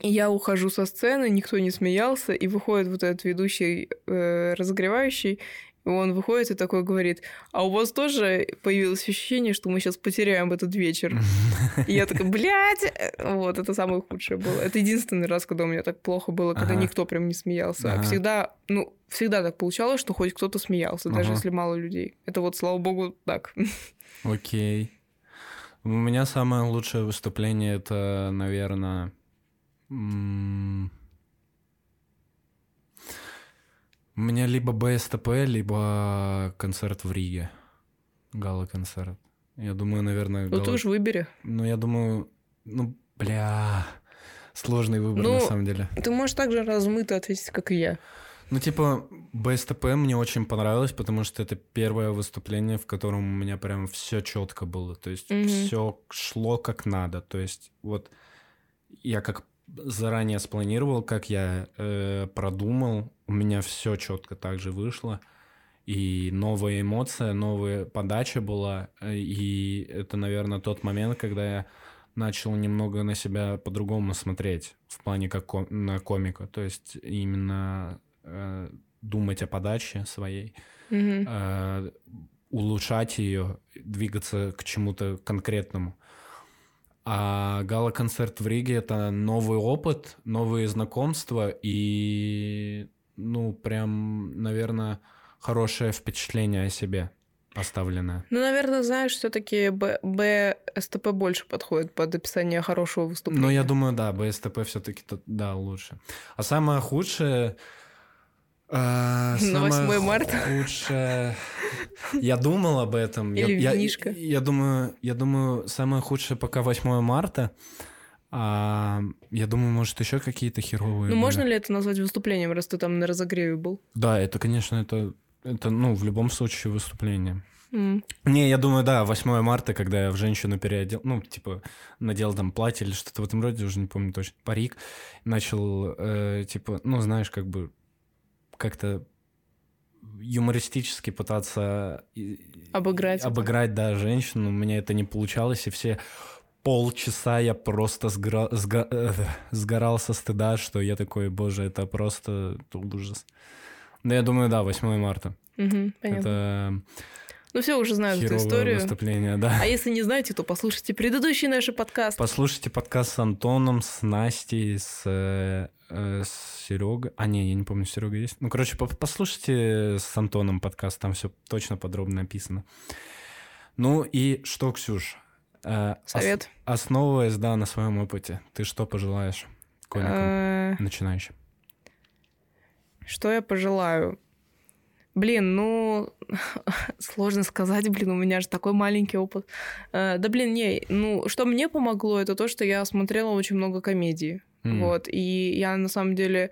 я ухожу со сцены, никто не смеялся, и выходит вот этот ведущий э, разогревающий, он выходит и такой говорит, а у вас тоже появилось ощущение, что мы сейчас потеряем этот вечер? (laughs) И я такая, блядь! Вот, это самое худшее было. Это единственный раз, когда у меня так плохо было, когда Ага. никто прям не смеялся. А Ага. всегда, ну, всегда так получалось, что хоть кто-то смеялся, даже если мало людей. Это вот, слава богу, так. (laughs) Окей. У меня самое лучшее выступление это, наверное, м, у меня либо БСТП, либо концерт в Риге. Гала-концерт. Я думаю, наверное, Ну, ты гала- уж выбери. Ну, я думаю, ну, бля, сложный выбор Ну, на самом деле. Ты можешь так же размыто ответить, как и я. Ну, типа, БСТП мне очень понравилось, потому что это первое выступление, в котором у меня прям все четко было. То есть Мгм. все шло как надо. То есть вот я как заранее спланировал, как я э, продумал, у меня все четко так же вышло. И новая эмоция, новая подача была. И это, наверное, тот момент, когда я начал немного на себя по-другому смотреть в плане как ко- на комика. То есть именно э, думать о подаче своей, Мгм. э, улучшать ее, двигаться к чему-то конкретному. А гала-концерт в Риге — это новый опыт, новые знакомства и, ну, прям, наверное, хорошее впечатление о себе оставленное. Ну, наверное, знаешь, все-таки БСТП больше подходит под описание хорошего выступления. Ну, я думаю, да, БСТП все-таки, да, лучше. А самое худшее... э, На самое 8 марта? Худшее... Я думал об этом. Я- Или я, винишко? Я, думаю, я думаю, самое худшее пока 8 марта. А, я думаю, может, еще какие-то херовые. Ну, были. можно ли это назвать выступлением, раз ты там на разогреве был? Да, это, конечно, это, это, ну, в любом случае выступление. М. Не, я думаю, да, 8 марта, когда я в женщину переодел, ну, типа, надел там платье или что-то в этом роде, уже не помню точно, парик, начал, э, типа, ну, знаешь, как бы как-то юмористически пытаться Обыграть это. обыграть, да, женщину, у меня это не получалось, и все полчаса я просто сгра- сга- э, сгорал со стыда, что я такой, боже, это просто ужас. Да, я думаю, да, 8 марта. Понятно. Это Ну, все уже знают эту историю. выступление, да. А если не знаете, то послушайте предыдущий наш подкаст. Послушайте подкаст с Антоном, с Настей, с, э, с Серегой. А, не, я не помню, Серега есть. Ну, короче, по- послушайте с Антоном подкаст, там все точно подробно описано. Ну и что, Ксюш? Э, Совет. ос- основываясь, да, на своем опыте, ты что пожелаешь комикам Э, начинающим? Что я пожелаю? Блин, ну, (laughs) сложно сказать, блин, у меня же такой маленький опыт. Э, Да, блин, не, ну, что мне помогло, это то, что я смотрела очень много комедий. М. Вот, и я на самом деле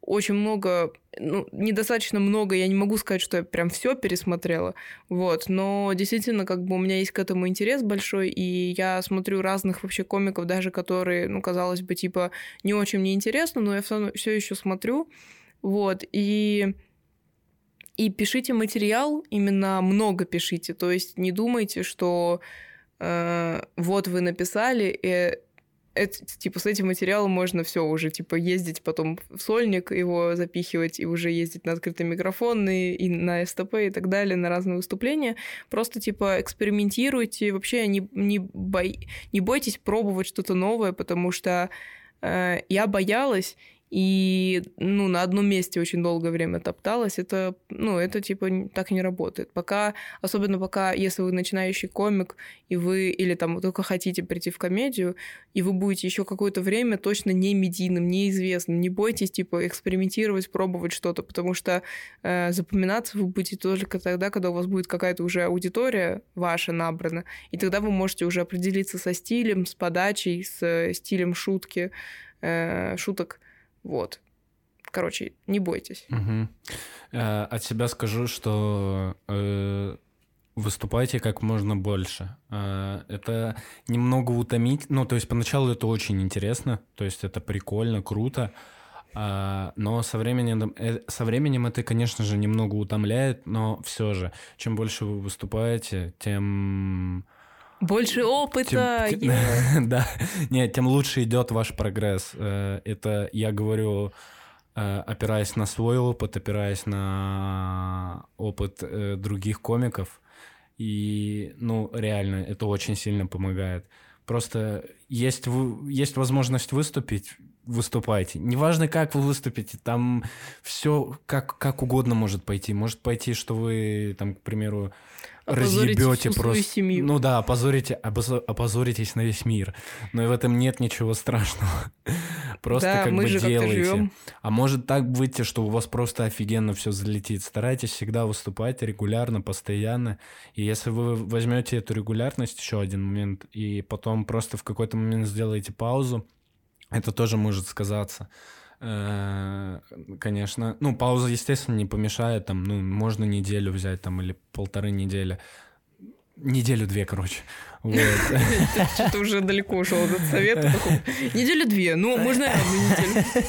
очень много, ну, недостаточно много, я не могу сказать, что я прям все пересмотрела, вот, но действительно, как бы у меня есть к этому интерес большой, и я смотрю разных вообще комиков, даже которые, ну, казалось бы, типа, не очень мне интересно, но я все еще смотрю, вот, и и пишите материал, именно много пишите. То есть не думайте, что э, вот вы написали, и это, типа с этим материалом можно все уже типа ездить потом в сольник, его запихивать и уже ездить на открытый микрофон и, и на СТП и так далее, на разные выступления. Просто типа экспериментируйте, вообще не, не, бой, не бойтесь пробовать что-то новое, потому что э, я боялась, и, ну, на одном месте очень долгое время топталась, это, ну, это, типа, так не работает. Пока, особенно пока, если вы начинающий комик, и вы, или там только хотите прийти в комедию, и вы будете еще какое-то время точно не медийным, неизвестным, не бойтесь, типа, экспериментировать, пробовать что-то, потому что э, запоминаться вы будете только тогда, когда у вас будет какая-то уже аудитория ваша набрана, и тогда вы можете уже определиться со стилем, с подачей, с э, стилем шутки, э, шуток, вот. Короче, не бойтесь. Э, От себя скажу, что э, выступайте как можно больше. Э, Это немного утомить. Ну, то есть поначалу это очень интересно, то есть это прикольно, круто. А, Но со временем, э, со временем это, конечно же, немного утомляет, но все же, чем больше вы выступаете, тем Больше опыта! тем- е- (laughs) да, нет, тем лучше идет ваш прогресс. Э, Это я говорю, э, опираясь на свой опыт, опираясь на опыт э, других комиков. И, ну, реально, это очень сильно помогает. Просто есть, есть возможность выступить, выступайте. Неважно, как вы выступите, там все как, как угодно может пойти. Может пойти, что вы, там, к примеру, разъебете просто. семью. Ну да, опозорите, опозоритесь на весь мир. Но и в этом нет ничего страшного. (laughs) Просто да, как бы делайте. живем. А может так выйти, что у вас просто офигенно все залетит. Старайтесь всегда выступать регулярно, постоянно. И если вы возьмете эту регулярность, еще один момент, и потом просто в какой-то момент сделаете паузу, это тоже может сказаться. Э, Конечно. Ну, пауза, естественно, не помешает. Там, ну, можно неделю взять там или полторы недели. Неделю-две, короче. (laughs) Вот. Что-то уже далеко ушел от совета. такого. Неделю две, ну, можно одну неделю. (laughs)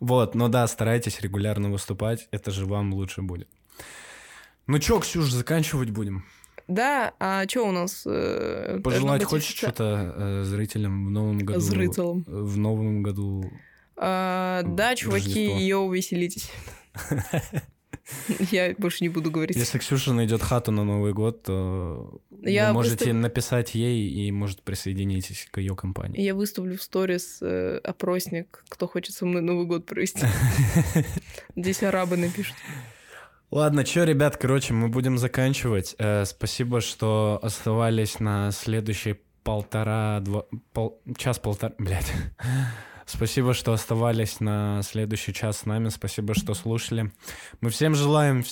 Вот, но да, старайтесь регулярно выступать, это же вам лучше будет. Ну чё, Ксюш, заканчивать будем? Да, а что у нас? э, Пожелать хочешь что-то э, зрителям в новом году? Зрителям. В новом году. А, Да, чуваки, Рождество. ее увеселитесь. Я больше не буду говорить. Если Ксюша найдет хату на Новый год, то Я вы можете написать ей и, может, присоединитесь к ее компании. Я выставлю в сторис э, опросник, кто хочет со мной Новый год провести. (laughs) Здесь арабы напишут. Ладно, чё, ребят, короче, мы будем заканчивать. Э, спасибо, что оставались на следующий полтора, два, пол, час-полтора, блядь. Спасибо, что оставались на следующий час с нами. Спасибо, что слушали. Мы всем желаем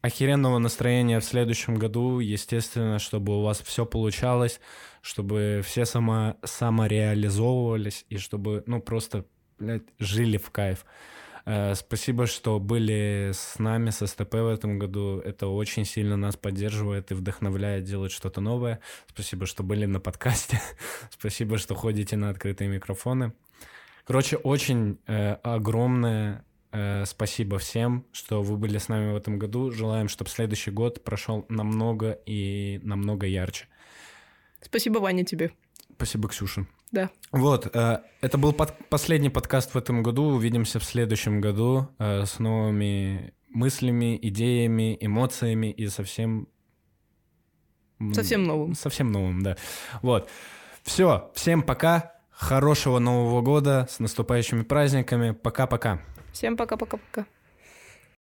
охеренного настроения в следующем году. Естественно, чтобы у вас все получалось, чтобы все само, самореализовывались и чтобы, ну, просто, блядь, жили в кайф. Э, Спасибо, что были с нами, с СТП в этом году. Это очень сильно нас поддерживает и вдохновляет делать что-то новое. Спасибо, что были на подкасте. (laughs) Спасибо, что ходите на открытые микрофоны. Короче, очень э, огромное э, спасибо всем, что вы были с нами в этом году. Желаем, чтобы следующий год прошел намного и намного ярче. Спасибо, Ваня, тебе. Спасибо, Ксюша. Да. Вот, э, это был под- последний подкаст в этом году. Увидимся в следующем году э, с новыми мыслями, идеями, эмоциями и совсем... Совсем новым. Совсем новым, да. Вот. Все, всем пока. Хорошего Нового года с наступающими праздниками. Пока-пока. Всем пока-пока-пока.